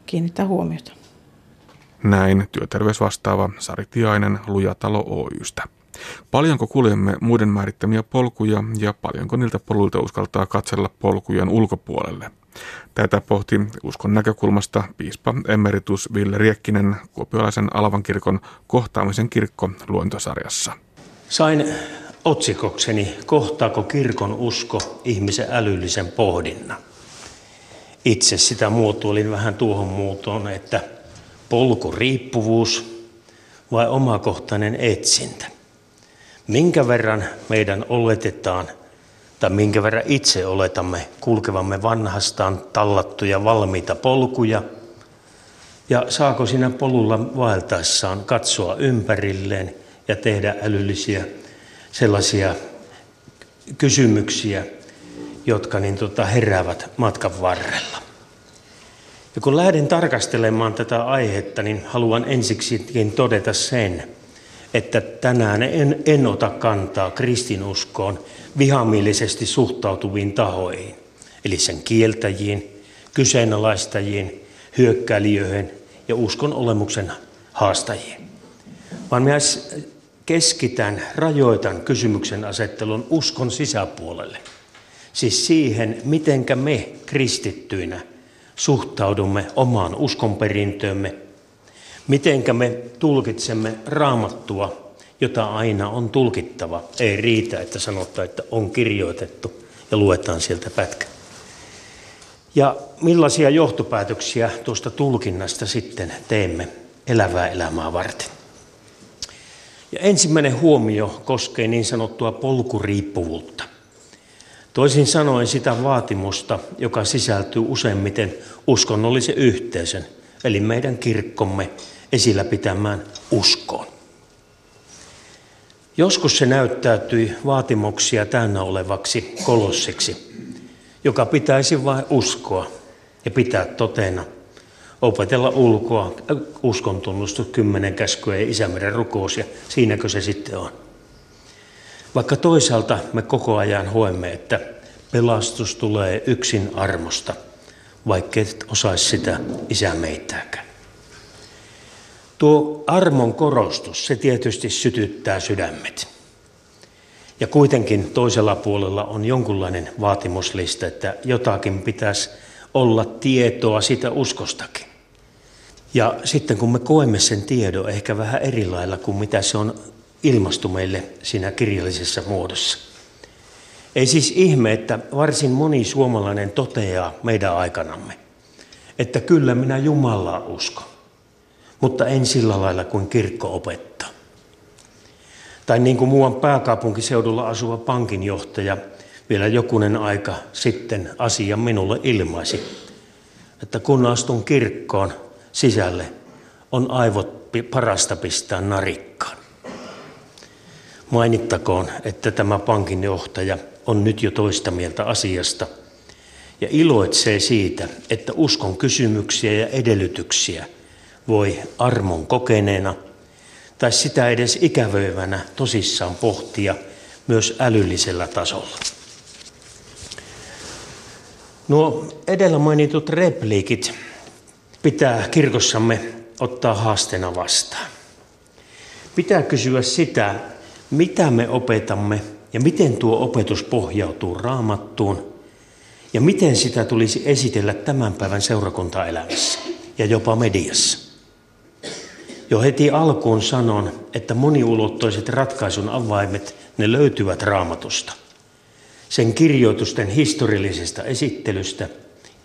kiinnittää huomiota. Näin työterveysvastaava Sari Tiainen Lujatalo Oystä. Paljonko kuljemme muiden määrittämiä polkuja ja paljonko niiltä poluilta uskaltaa katsella polkujen ulkopuolelle? Tätä pohti uskon näkökulmasta piispa emeritus Ville Riekkinen Kuopiolaisen Alavan kirkon kohtaamisen kirkko luontosarjassa. Sain otsikokseni Kohtaako kirkon usko ihmisen älyllisen pohdinnan? Itse sitä muotoilin vähän tuohon muotoon, että polkuriippuvuus vai omakohtainen etsintä. Minkä verran meidän oletetaan tai minkä verran itse oletamme kulkevamme vanhastaan tallattuja valmiita polkuja ja saako siinä polulla vaeltaessaan katsoa ympärilleen ja tehdä älyllisiä sellaisia kysymyksiä, jotka niin tota heräävät matkan varrella. Ja kun lähden tarkastelemaan tätä aihetta, niin haluan ensiksikin todeta sen, että tänään en, en ota kantaa kristinuskoon vihamielisesti suhtautuviin tahoihin, eli sen kieltäjiin, kyseenalaistajiin, hyökkäilijöihin ja uskon olemuksen haastajiin. Vaan myös keskitän, rajoitan kysymyksen asettelun uskon sisäpuolelle. Siis siihen, mitenkä me kristittyinä suhtaudumme omaan uskonperintöömme, mitenkä me tulkitsemme raamattua, jota aina on tulkittava. Ei riitä, että sanotaan, että on kirjoitettu ja luetaan sieltä pätkä. Ja millaisia johtopäätöksiä tuosta tulkinnasta sitten teemme elävää elämää varten. Ja ensimmäinen huomio koskee niin sanottua polkuriippuvuutta. Toisin sanoen sitä vaatimusta, joka sisältyy useimmiten uskonnollisen yhteisön, eli meidän kirkkomme esillä pitämään uskoon. Joskus se näyttäytyi vaatimuksia täynnä olevaksi kolossiksi, joka pitäisi vain uskoa ja pitää totena, opetella ulkoa uskontunnustus, kymmenen käskyä ja isämeren rukous ja siinäkö se sitten on. Vaikka toisaalta me koko ajan hoemme, että pelastus tulee yksin armosta, vaikka et osaisi sitä isä meitääkään. Tuo armon korostus, se tietysti sytyttää sydämet. Ja kuitenkin toisella puolella on jonkunlainen vaatimuslista, että jotakin pitäisi olla tietoa sitä uskostakin. Ja sitten kun me koemme sen tiedon ehkä vähän eri lailla kuin mitä se on ilmastu meille siinä kirjallisessa muodossa. Ei siis ihme, että varsin moni suomalainen toteaa meidän aikanamme, että kyllä minä Jumalaa uskon, mutta en sillä lailla kuin kirkko opettaa. Tai niin kuin muuan pääkaupunkiseudulla asuva pankinjohtaja vielä jokunen aika sitten asia minulle ilmaisi, että kun astun kirkkoon sisälle, on aivot parasta pistää narikkaan. Mainittakoon, että tämä pankinjohtaja on nyt jo toista mieltä asiasta ja iloitsee siitä, että uskon kysymyksiä ja edellytyksiä voi armon kokeneena – tai sitä edes ikävöivänä tosissaan pohtia myös älyllisellä tasolla. Nuo edellä mainitut repliikit pitää kirkossamme ottaa haasteena vastaan. Pitää kysyä sitä, mitä me opetamme ja miten tuo opetus pohjautuu raamattuun ja miten sitä tulisi esitellä tämän päivän seurakuntaelämässä ja jopa mediassa. Jo heti alkuun sanon, että moniulottoiset ratkaisun avaimet, ne löytyvät raamatusta. Sen kirjoitusten historiallisesta esittelystä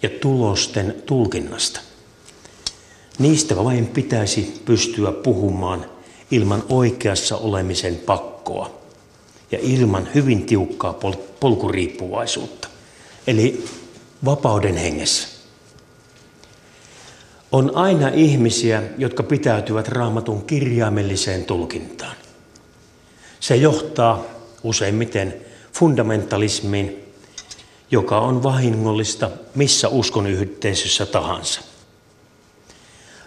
ja tulosten tulkinnasta. Niistä vain pitäisi pystyä puhumaan ilman oikeassa olemisen pakkoa ja ilman hyvin tiukkaa pol- polkuriippuvaisuutta, eli vapauden hengessä. On aina ihmisiä, jotka pitäytyvät raamatun kirjaimelliseen tulkintaan. Se johtaa useimmiten fundamentalismiin, joka on vahingollista missä uskon yhteisössä tahansa.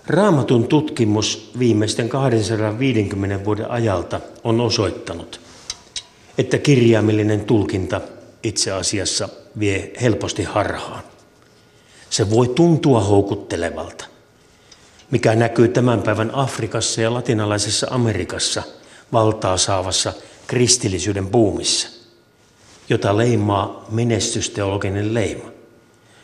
Raamatun tutkimus viimeisten 250 vuoden ajalta on osoittanut, että kirjaimellinen tulkinta itse asiassa vie helposti harhaan. Se voi tuntua houkuttelevalta, mikä näkyy tämän päivän Afrikassa ja latinalaisessa Amerikassa valtaa saavassa kristillisyyden buumissa, jota leimaa menestysteologinen leima.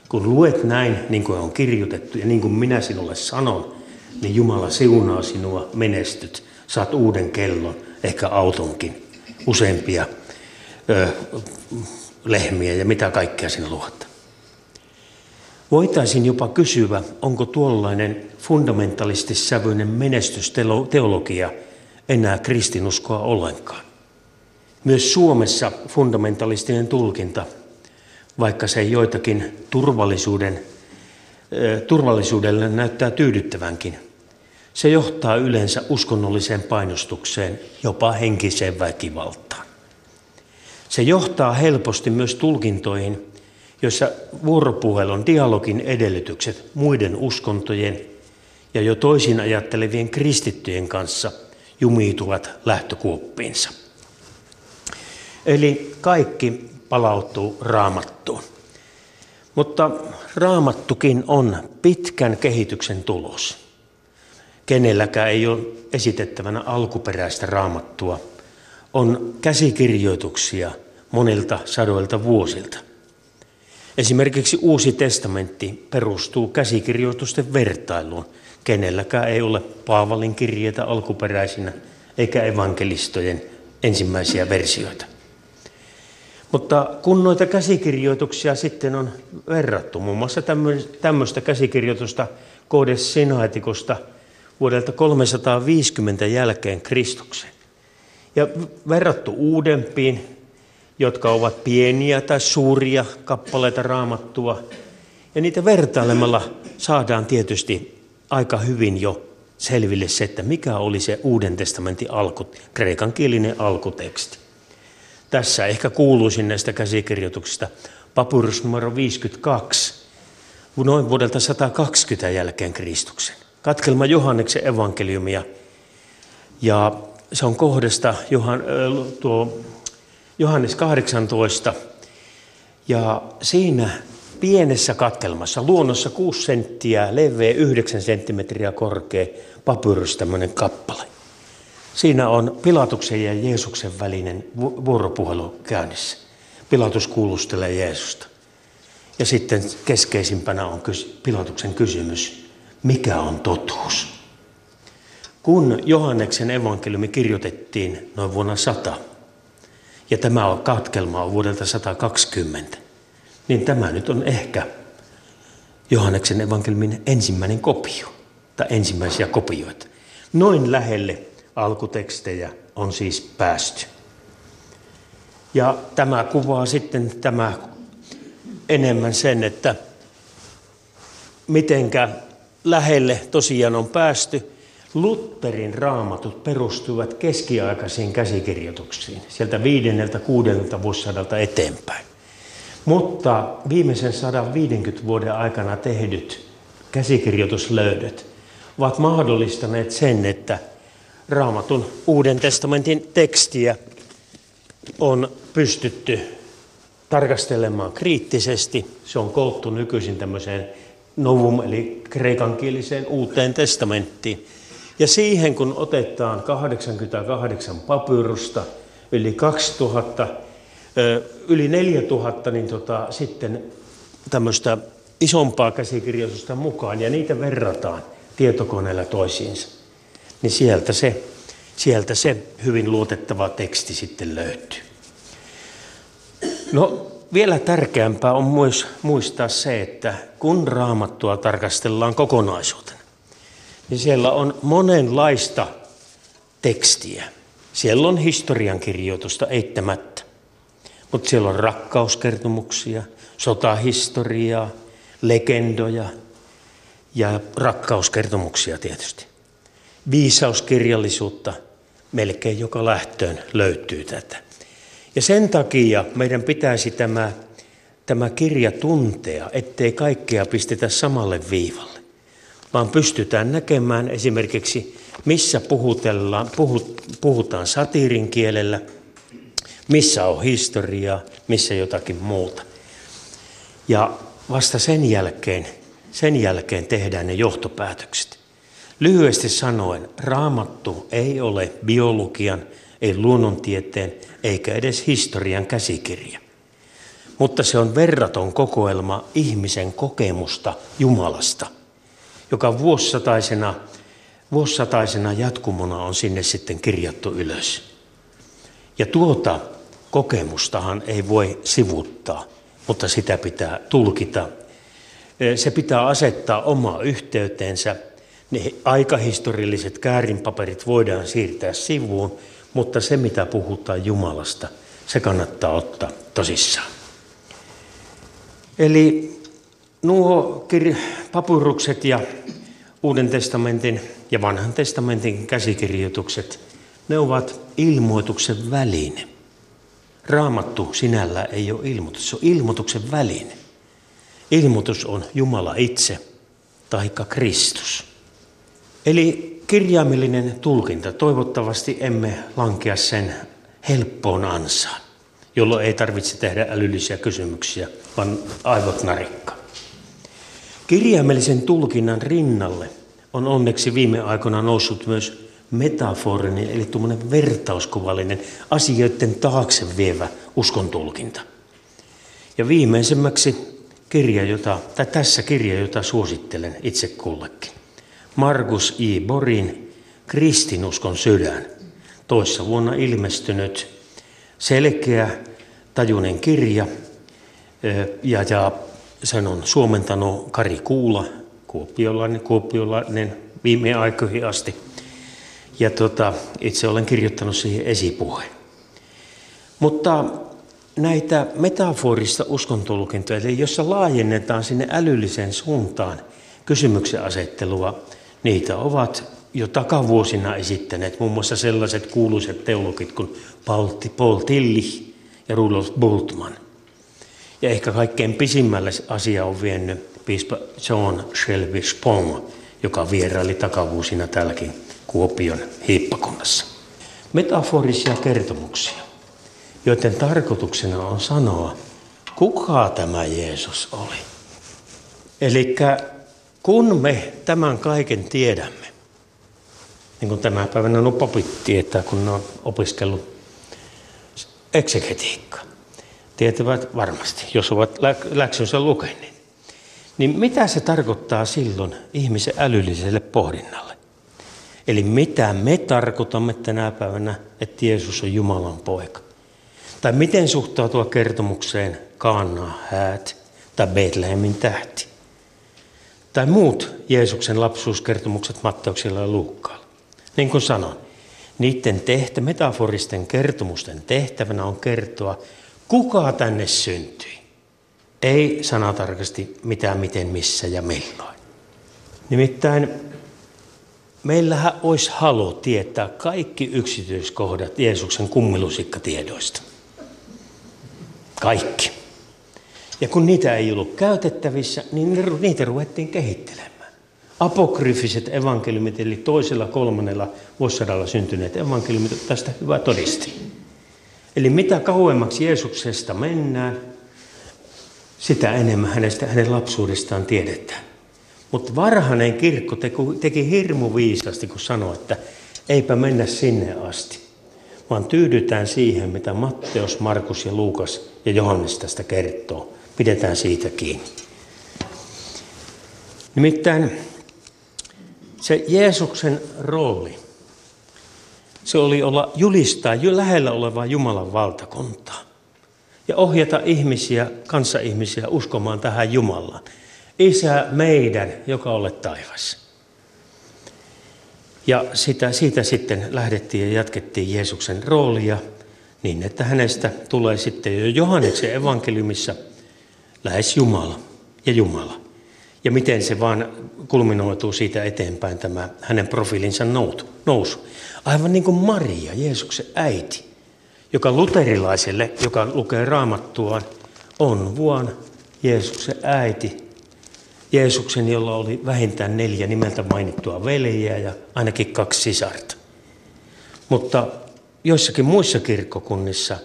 Kun luet näin, niin kuin on kirjoitettu ja niin kuin minä sinulle sanon, niin Jumala siunaa sinua, menestyt, saat uuden kellon, ehkä autonkin, useampia ö, lehmiä ja mitä kaikkea sinä luot. Voitaisiin jopa kysyä, onko tuollainen fundamentalistissävyinen menestysteologia enää kristinuskoa ollenkaan. Myös Suomessa fundamentalistinen tulkinta, vaikka se joitakin turvallisuuden, turvallisuudelle näyttää tyydyttävänkin, se johtaa yleensä uskonnolliseen painostukseen, jopa henkiseen väkivaltaan. Se johtaa helposti myös tulkintoihin, joissa vuoropuhelun dialogin edellytykset muiden uskontojen ja jo toisin ajattelevien kristittyjen kanssa jumiituvat lähtökuoppiinsa. Eli kaikki palautuu raamattuun. Mutta raamattukin on pitkän kehityksen tulos. Kenelläkään ei ole esitettävänä alkuperäistä raamattua. On käsikirjoituksia monilta sadoilta vuosilta. Esimerkiksi Uusi testamentti perustuu käsikirjoitusten vertailuun. Kenelläkään ei ole Paavalin kirjeitä alkuperäisinä eikä evankelistojen ensimmäisiä versioita. Mutta kun noita käsikirjoituksia sitten on verrattu, muun muassa tämmöistä käsikirjoitusta Codes Sinaitikosta vuodelta 350 jälkeen Kristuksen, ja verrattu uudempiin jotka ovat pieniä tai suuria kappaleita raamattua. Ja niitä vertailemalla saadaan tietysti aika hyvin jo selville se, että mikä oli se Uuden testamentin alku, kreikankielinen alkuteksti. Tässä ehkä kuuluisin näistä käsikirjoituksista papyrus numero 52, noin vuodelta 120 jälkeen Kristuksen. Katkelma Johanneksen evankeliumia ja se on kohdasta Johan, tuo Johannes 18. Ja siinä pienessä katkelmassa, luonnossa 6 senttiä leveä, 9 senttimetriä korkea, papyrus tämmöinen kappale. Siinä on Pilatuksen ja Jeesuksen välinen vuoropuhelu käynnissä. Pilatus kuulustelee Jeesusta. Ja sitten keskeisimpänä on Pilatuksen kysymys, mikä on totuus? Kun Johanneksen evankeliumi kirjoitettiin noin vuonna 100, ja tämä on katkelma on vuodelta 120, niin tämä nyt on ehkä Johanneksen evankeliumin ensimmäinen kopio, tai ensimmäisiä kopioita. Noin lähelle alkutekstejä on siis päästy. Ja tämä kuvaa sitten tämä enemmän sen, että mitenkä lähelle tosiaan on päästy. Lutterin raamatut perustuvat keskiaikaisiin käsikirjoituksiin, sieltä viidenneltä, kuudennelta vuosisadalta eteenpäin. Mutta viimeisen 150 vuoden aikana tehdyt käsikirjoituslöydöt ovat mahdollistaneet sen, että raamatun uuden testamentin tekstiä on pystytty tarkastelemaan kriittisesti. Se on koottu nykyisin tämmöiseen novum, eli kreikankieliseen uuteen testamenttiin. Ja siihen kun otetaan 88 papyrusta, yli 2000, yli 4000, niin tota, sitten tämmöistä isompaa käsikirjoitusta mukaan, ja niitä verrataan tietokoneella toisiinsa, niin sieltä se, sieltä se hyvin luotettava teksti sitten löytyy. No vielä tärkeämpää on myös muistaa se, että kun raamattua tarkastellaan kokonaisuutena, niin siellä on monenlaista tekstiä. Siellä on historiankirjoitusta eittämättä, mutta siellä on rakkauskertomuksia, sotahistoriaa, legendoja ja rakkauskertomuksia tietysti. Viisauskirjallisuutta melkein joka lähtöön löytyy tätä. Ja sen takia meidän pitäisi tämä, tämä kirja tuntea, ettei kaikkea pistetä samalle viivalle, vaan pystytään näkemään esimerkiksi, missä puhutellaan, puhut, puhutaan satiirin kielellä, missä on historiaa, missä jotakin muuta. Ja vasta sen jälkeen, sen jälkeen tehdään ne johtopäätökset. Lyhyesti sanoen, raamattu ei ole biologian, ei luonnontieteen eikä edes historian käsikirja. Mutta se on verraton kokoelma ihmisen kokemusta Jumalasta, joka vuosisataisena, vuosisataisena jatkumona on sinne sitten kirjattu ylös. Ja tuota kokemustahan ei voi sivuttaa, mutta sitä pitää tulkita. Se pitää asettaa oma yhteyteensä. Ne aikahistorialliset käärinpaperit voidaan siirtää sivuun mutta se, mitä puhutaan Jumalasta, se kannattaa ottaa tosissaan. Eli nuo kir- papyrukset ja Uuden testamentin ja vanhan testamentin käsikirjoitukset, ne ovat ilmoituksen väline. Raamattu sinällä ei ole ilmoitus, se on ilmoituksen väline. Ilmoitus on Jumala itse, taikka Kristus. Eli kirjaimellinen tulkinta. Toivottavasti emme lankea sen helppoon ansaan, jolloin ei tarvitse tehdä älyllisiä kysymyksiä, vaan aivot narikka. Kirjaimellisen tulkinnan rinnalle on onneksi viime aikoina noussut myös metaforinen, eli tuommoinen vertauskuvallinen, asioiden taakse vievä uskon tulkinta. Ja viimeisemmäksi kirja, jota, tai tässä kirja, jota suosittelen itse kullekin. Markus I. Borin Kristinuskon sydän. Toissa vuonna ilmestynyt selkeä tajunen kirja ja, ja sen on suomentanut Kari Kuula, kuopiolainen, kuopiolainen viime aikoihin asti. Ja tota, itse olen kirjoittanut siihen esipuheen. Mutta näitä metaforista uskontolkintoja, eli jossa laajennetaan sinne älylliseen suuntaan kysymyksen asettelua, Niitä ovat jo takavuosina esittäneet muun muassa sellaiset kuuluiset teologit kuin Paul Tillich ja Rudolf Bultmann. Ja ehkä kaikkein pisimmälle asia on vienyt piispa John Shelby Spong, joka vieraili takavuosina täälläkin Kuopion hiippakunnassa. Metaforisia kertomuksia. joiden tarkoituksena on sanoa, kuka tämä Jeesus oli. Eli kun me tämän kaiken tiedämme, niin kuin tämä päivänä nuo papit tietää, kun ne on opiskellut eksegetiikkaa, tietävät varmasti, jos ovat läksynsä lukeneet. Niin mitä se tarkoittaa silloin ihmisen älylliselle pohdinnalle? Eli mitä me tarkoitamme tänä päivänä, että Jeesus on Jumalan poika? Tai miten suhtautua kertomukseen Kaanaa häät tai Betlehemin tähti? Tai muut Jeesuksen lapsuuskertomukset Matteuksilla ja Luukkaalla. Niin kuin sanoin, niiden tehtä, metaforisten kertomusten tehtävänä on kertoa, kuka tänne syntyi. Ei sanatarkasti mitä, miten, missä ja milloin. Nimittäin meillähän olisi halu tietää kaikki yksityiskohdat Jeesuksen kummilusikkatiedoista. Kaikki. Ja kun niitä ei ollut käytettävissä, niin niitä ruvettiin kehittelemään. Apokryfiset evankeliumit, eli toisella kolmannella vuosisadalla syntyneet evankeliumit, tästä hyvä todisti. Eli mitä kauemmaksi Jeesuksesta mennään, sitä enemmän hänestä, hänen lapsuudestaan tiedetään. Mutta varhainen kirkko teki, teki hirmu viisasti, kun sanoi, että eipä mennä sinne asti, vaan tyydytään siihen, mitä Matteus, Markus ja Luukas ja Johannes tästä kertoo. Pidetään siitä kiinni. Nimittäin se Jeesuksen rooli, se oli olla julistaa lähellä olevaa Jumalan valtakuntaa ja ohjata ihmisiä, kanssaihmisiä uskomaan tähän Jumalaan. Isä meidän, joka olet taivassa. Ja sitä, siitä sitten lähdettiin ja jatkettiin Jeesuksen roolia niin, että hänestä tulee sitten jo Johanneksen evankeliumissa lähes Jumala ja Jumala. Ja miten se vaan kulminoituu siitä eteenpäin tämä hänen profiilinsa nousu. Aivan niin kuin Maria, Jeesuksen äiti, joka luterilaiselle, joka lukee raamattuaan, on vuonna Jeesuksen äiti. Jeesuksen, jolla oli vähintään neljä nimeltä mainittua veljeä ja ainakin kaksi sisarta. Mutta joissakin muissa kirkkokunnissa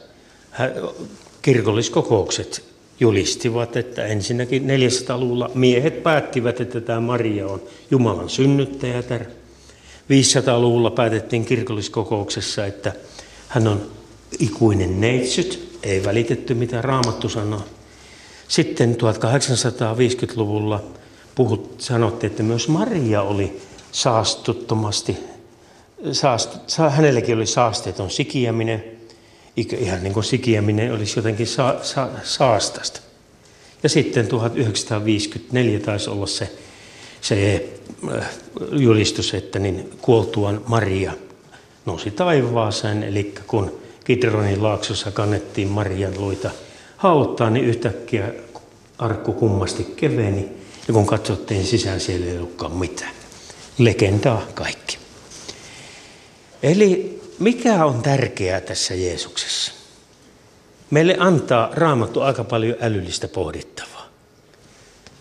kirkolliskokoukset julistivat, että ensinnäkin 400-luvulla miehet päättivät, että tämä Maria on Jumalan synnyttäjätär. 500-luvulla päätettiin kirkolliskokouksessa, että hän on ikuinen neitsyt, ei välitetty mitä raamattu sanoo. Sitten 1850-luvulla puhut, sanottiin, että myös Maria oli saastuttomasti, saast, hänelläkin oli saasteeton sikiäminen, ihan niin kuin sikiäminen olisi jotenkin sa, sa, saastasta. Ja sitten 1954 taisi olla se, se äh, julistus, että niin kuoltuaan Maria nousi taivaaseen, eli kun Kidronin laaksossa kannettiin Marian luita hauttaa, niin yhtäkkiä arkku kummasti keveni, ja kun katsottiin sisään, siellä ei ollutkaan mitään. Legendaa kaikki. Eli mikä on tärkeää tässä Jeesuksessa? Meille antaa raamattu aika paljon älyllistä pohdittavaa.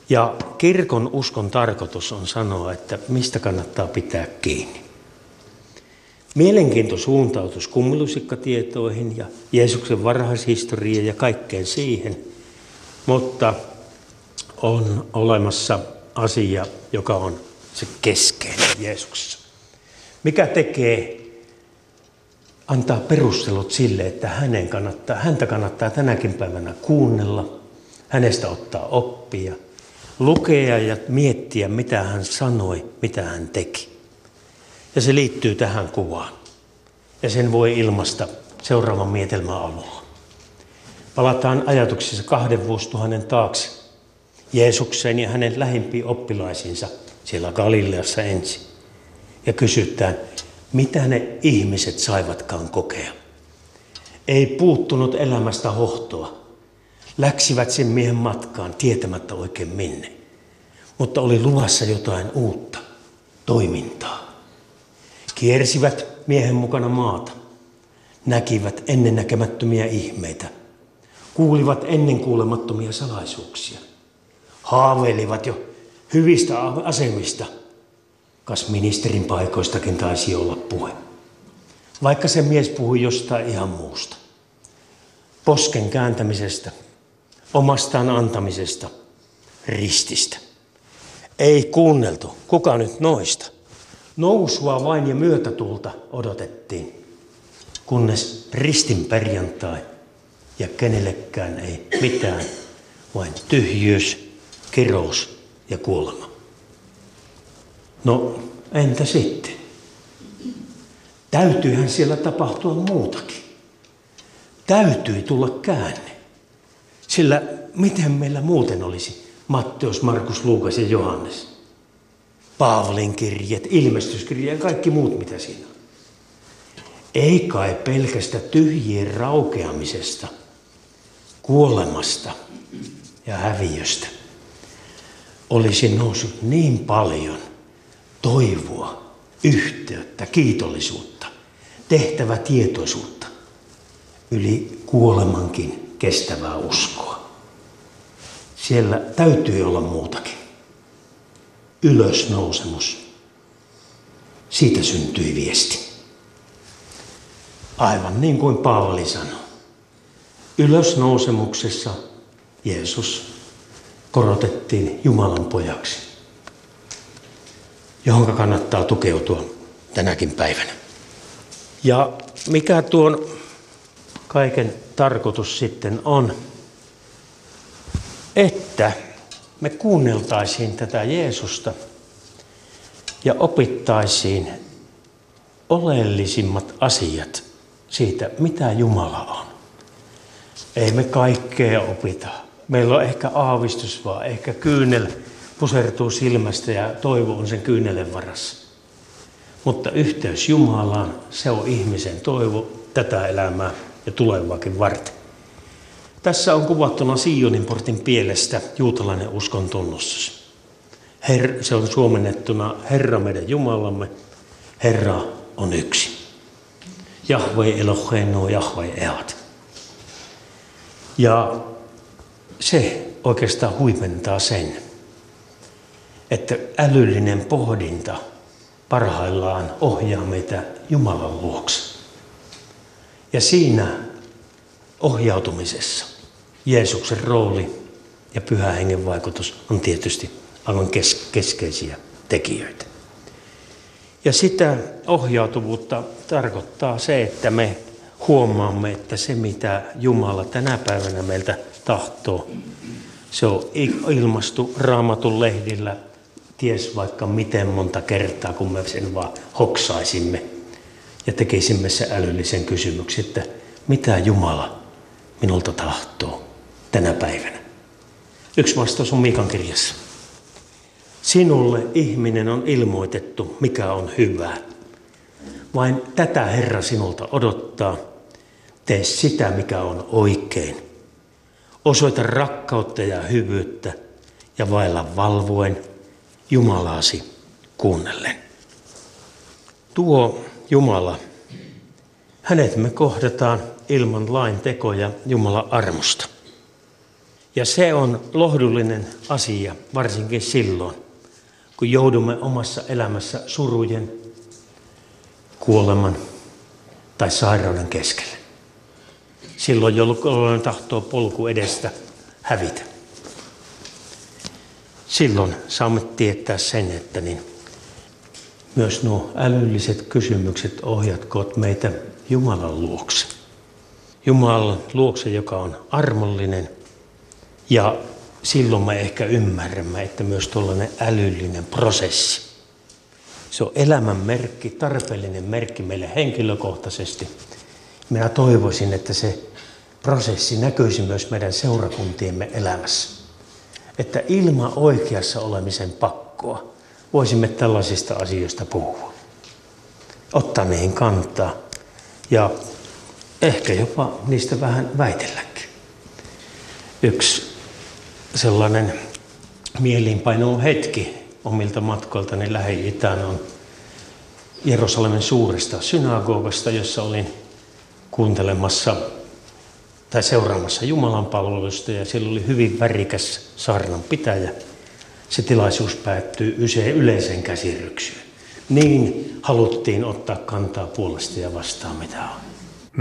Ja kirkon uskon tarkoitus on sanoa, että mistä kannattaa pitää kiinni. Mielenkiinto suuntautus kummilusikkatietoihin ja Jeesuksen varhaishistoriaan ja kaikkeen siihen, mutta on olemassa asia, joka on se keskeinen Jeesuksessa. Mikä tekee, antaa perustelut sille, että hänen kannattaa, häntä kannattaa tänäkin päivänä kuunnella, hänestä ottaa oppia, lukea ja miettiä, mitä hän sanoi, mitä hän teki. Ja se liittyy tähän kuvaan. Ja sen voi ilmasta seuraavan mietelmän avulla. Palataan ajatuksissa kahden vuosituhannen taakse. Jeesukseen ja hänen lähimpiin oppilaisinsa siellä Galileassa ensin. Ja kysytään, mitä ne ihmiset saivatkaan kokea. Ei puuttunut elämästä hohtoa. Läksivät sen miehen matkaan tietämättä oikein minne. Mutta oli luvassa jotain uutta, toimintaa. Kiersivät miehen mukana maata, näkivät ennennäkemättömiä ihmeitä, kuulivat ennenkuulemattomia salaisuuksia, haaveilivat jo hyvistä asemista, kas ministerin paikoistakin taisi olla puhe. Vaikka se mies puhui jostain ihan muusta. posken kääntämisestä, omastaan antamisesta, rististä. Ei kuunneltu, kuka nyt noista. Nousua vain ja myötätulta odotettiin, kunnes ristin perjantai ja kenellekään ei mitään, vain tyhjyys, kirous ja kuolema. No entä sitten? Täytyyhän siellä tapahtua muutakin. Täytyi tulla käänne. Sillä miten meillä muuten olisi Matteus, Markus, Luukas ja Johannes? Paavalin kirjeet, ilmestyskirje ja kaikki muut, mitä siinä on. Ei kai pelkästä tyhjien raukeamisesta, kuolemasta ja häviöstä olisi noussut niin paljon toivoa, yhteyttä, kiitollisuutta, tehtävä tietoisuutta, yli kuolemankin kestävää uskoa. Siellä täytyy olla muutakin. Ylösnousemus. Siitä syntyi viesti. Aivan niin kuin Paavali sanoi. Ylösnousemuksessa Jeesus korotettiin Jumalan pojaksi, johon kannattaa tukeutua tänäkin päivänä. Ja mikä tuon kaiken tarkoitus sitten on, että me kuunneltaisiin tätä Jeesusta ja opittaisiin oleellisimmat asiat siitä, mitä Jumala on. Ei me kaikkea opita. Meillä on ehkä aavistus vaan, ehkä kyynel pusertuu silmästä ja toivo on sen kyynelen varassa. Mutta yhteys Jumalaan, se on ihmisen toivo tätä elämää ja tulevaakin varten. Tässä on kuvattuna Sionin portin pielestä juutalainen uskon tunnustus. Her, se on suomennettuna Herra meidän Jumalamme, Herra on yksi. Jahve Eloheinu, Jahve Ead. Ja se oikeastaan huipentaa sen, että älyllinen pohdinta parhaillaan ohjaa meitä Jumalan luokse. Ja siinä ohjautumisessa Jeesuksen rooli ja pyhä hengen vaikutus on tietysti aivan kes- keskeisiä tekijöitä. Ja sitä ohjautuvuutta tarkoittaa se, että me huomaamme, että se mitä Jumala tänä päivänä meiltä tahtoo, se on ilmastu raamatun lehdillä ties vaikka miten monta kertaa, kun me sen vaan hoksaisimme ja tekisimme se älyllisen kysymyksen, että mitä Jumala minulta tahtoo tänä päivänä. Yksi vastaus on Miikan kirjassa. Sinulle ihminen on ilmoitettu, mikä on hyvää. Vain tätä Herra sinulta odottaa. Tee sitä, mikä on oikein. Osoita rakkautta ja hyvyyttä ja vailla valvoen Jumalaasi kuunnellen. Tuo Jumala, hänet me kohdataan ilman lain tekoja Jumalan armosta. Ja se on lohdullinen asia, varsinkin silloin, kun joudumme omassa elämässä surujen, kuoleman tai sairauden keskelle. Silloin jolloin tahtoo polku edestä hävitä. Silloin saamme tietää sen, että niin myös nuo älylliset kysymykset ohjatkoot meitä Jumalan luokse. Jumalan luokse, joka on armollinen. Ja silloin me ehkä ymmärrämme, että myös tuollainen älyllinen prosessi. Se on elämän merkki, tarpeellinen merkki meille henkilökohtaisesti. Minä toivoisin, että se prosessi näkyisi myös meidän seurakuntiemme elämässä. Että ilman oikeassa olemisen pakkoa voisimme tällaisista asioista puhua. Ottaa niihin kantaa ja ehkä jopa niistä vähän väitelläkin. Yksi sellainen mieliinpaino hetki omilta matkoiltani Lähi-Itään on Jerusalemin suuresta synagogasta, jossa olin kuuntelemassa tai seuraamassa Jumalan palvelusta ja siellä oli hyvin värikäs saarnan pitäjä. Se tilaisuus päättyy yleiseen käsiryksyyn. Niin haluttiin ottaa kantaa puolesta ja vastaan mitä on.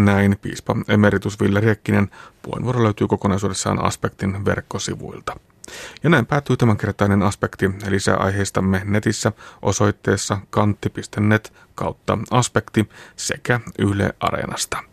Näin piispa emeritus Ville Riekkinen. Puheenvuoro löytyy kokonaisuudessaan Aspektin verkkosivuilta. Ja näin päättyy tämänkertainen aspekti. Lisää aiheistamme netissä osoitteessa kantti.net kautta aspekti sekä Yle Areenasta.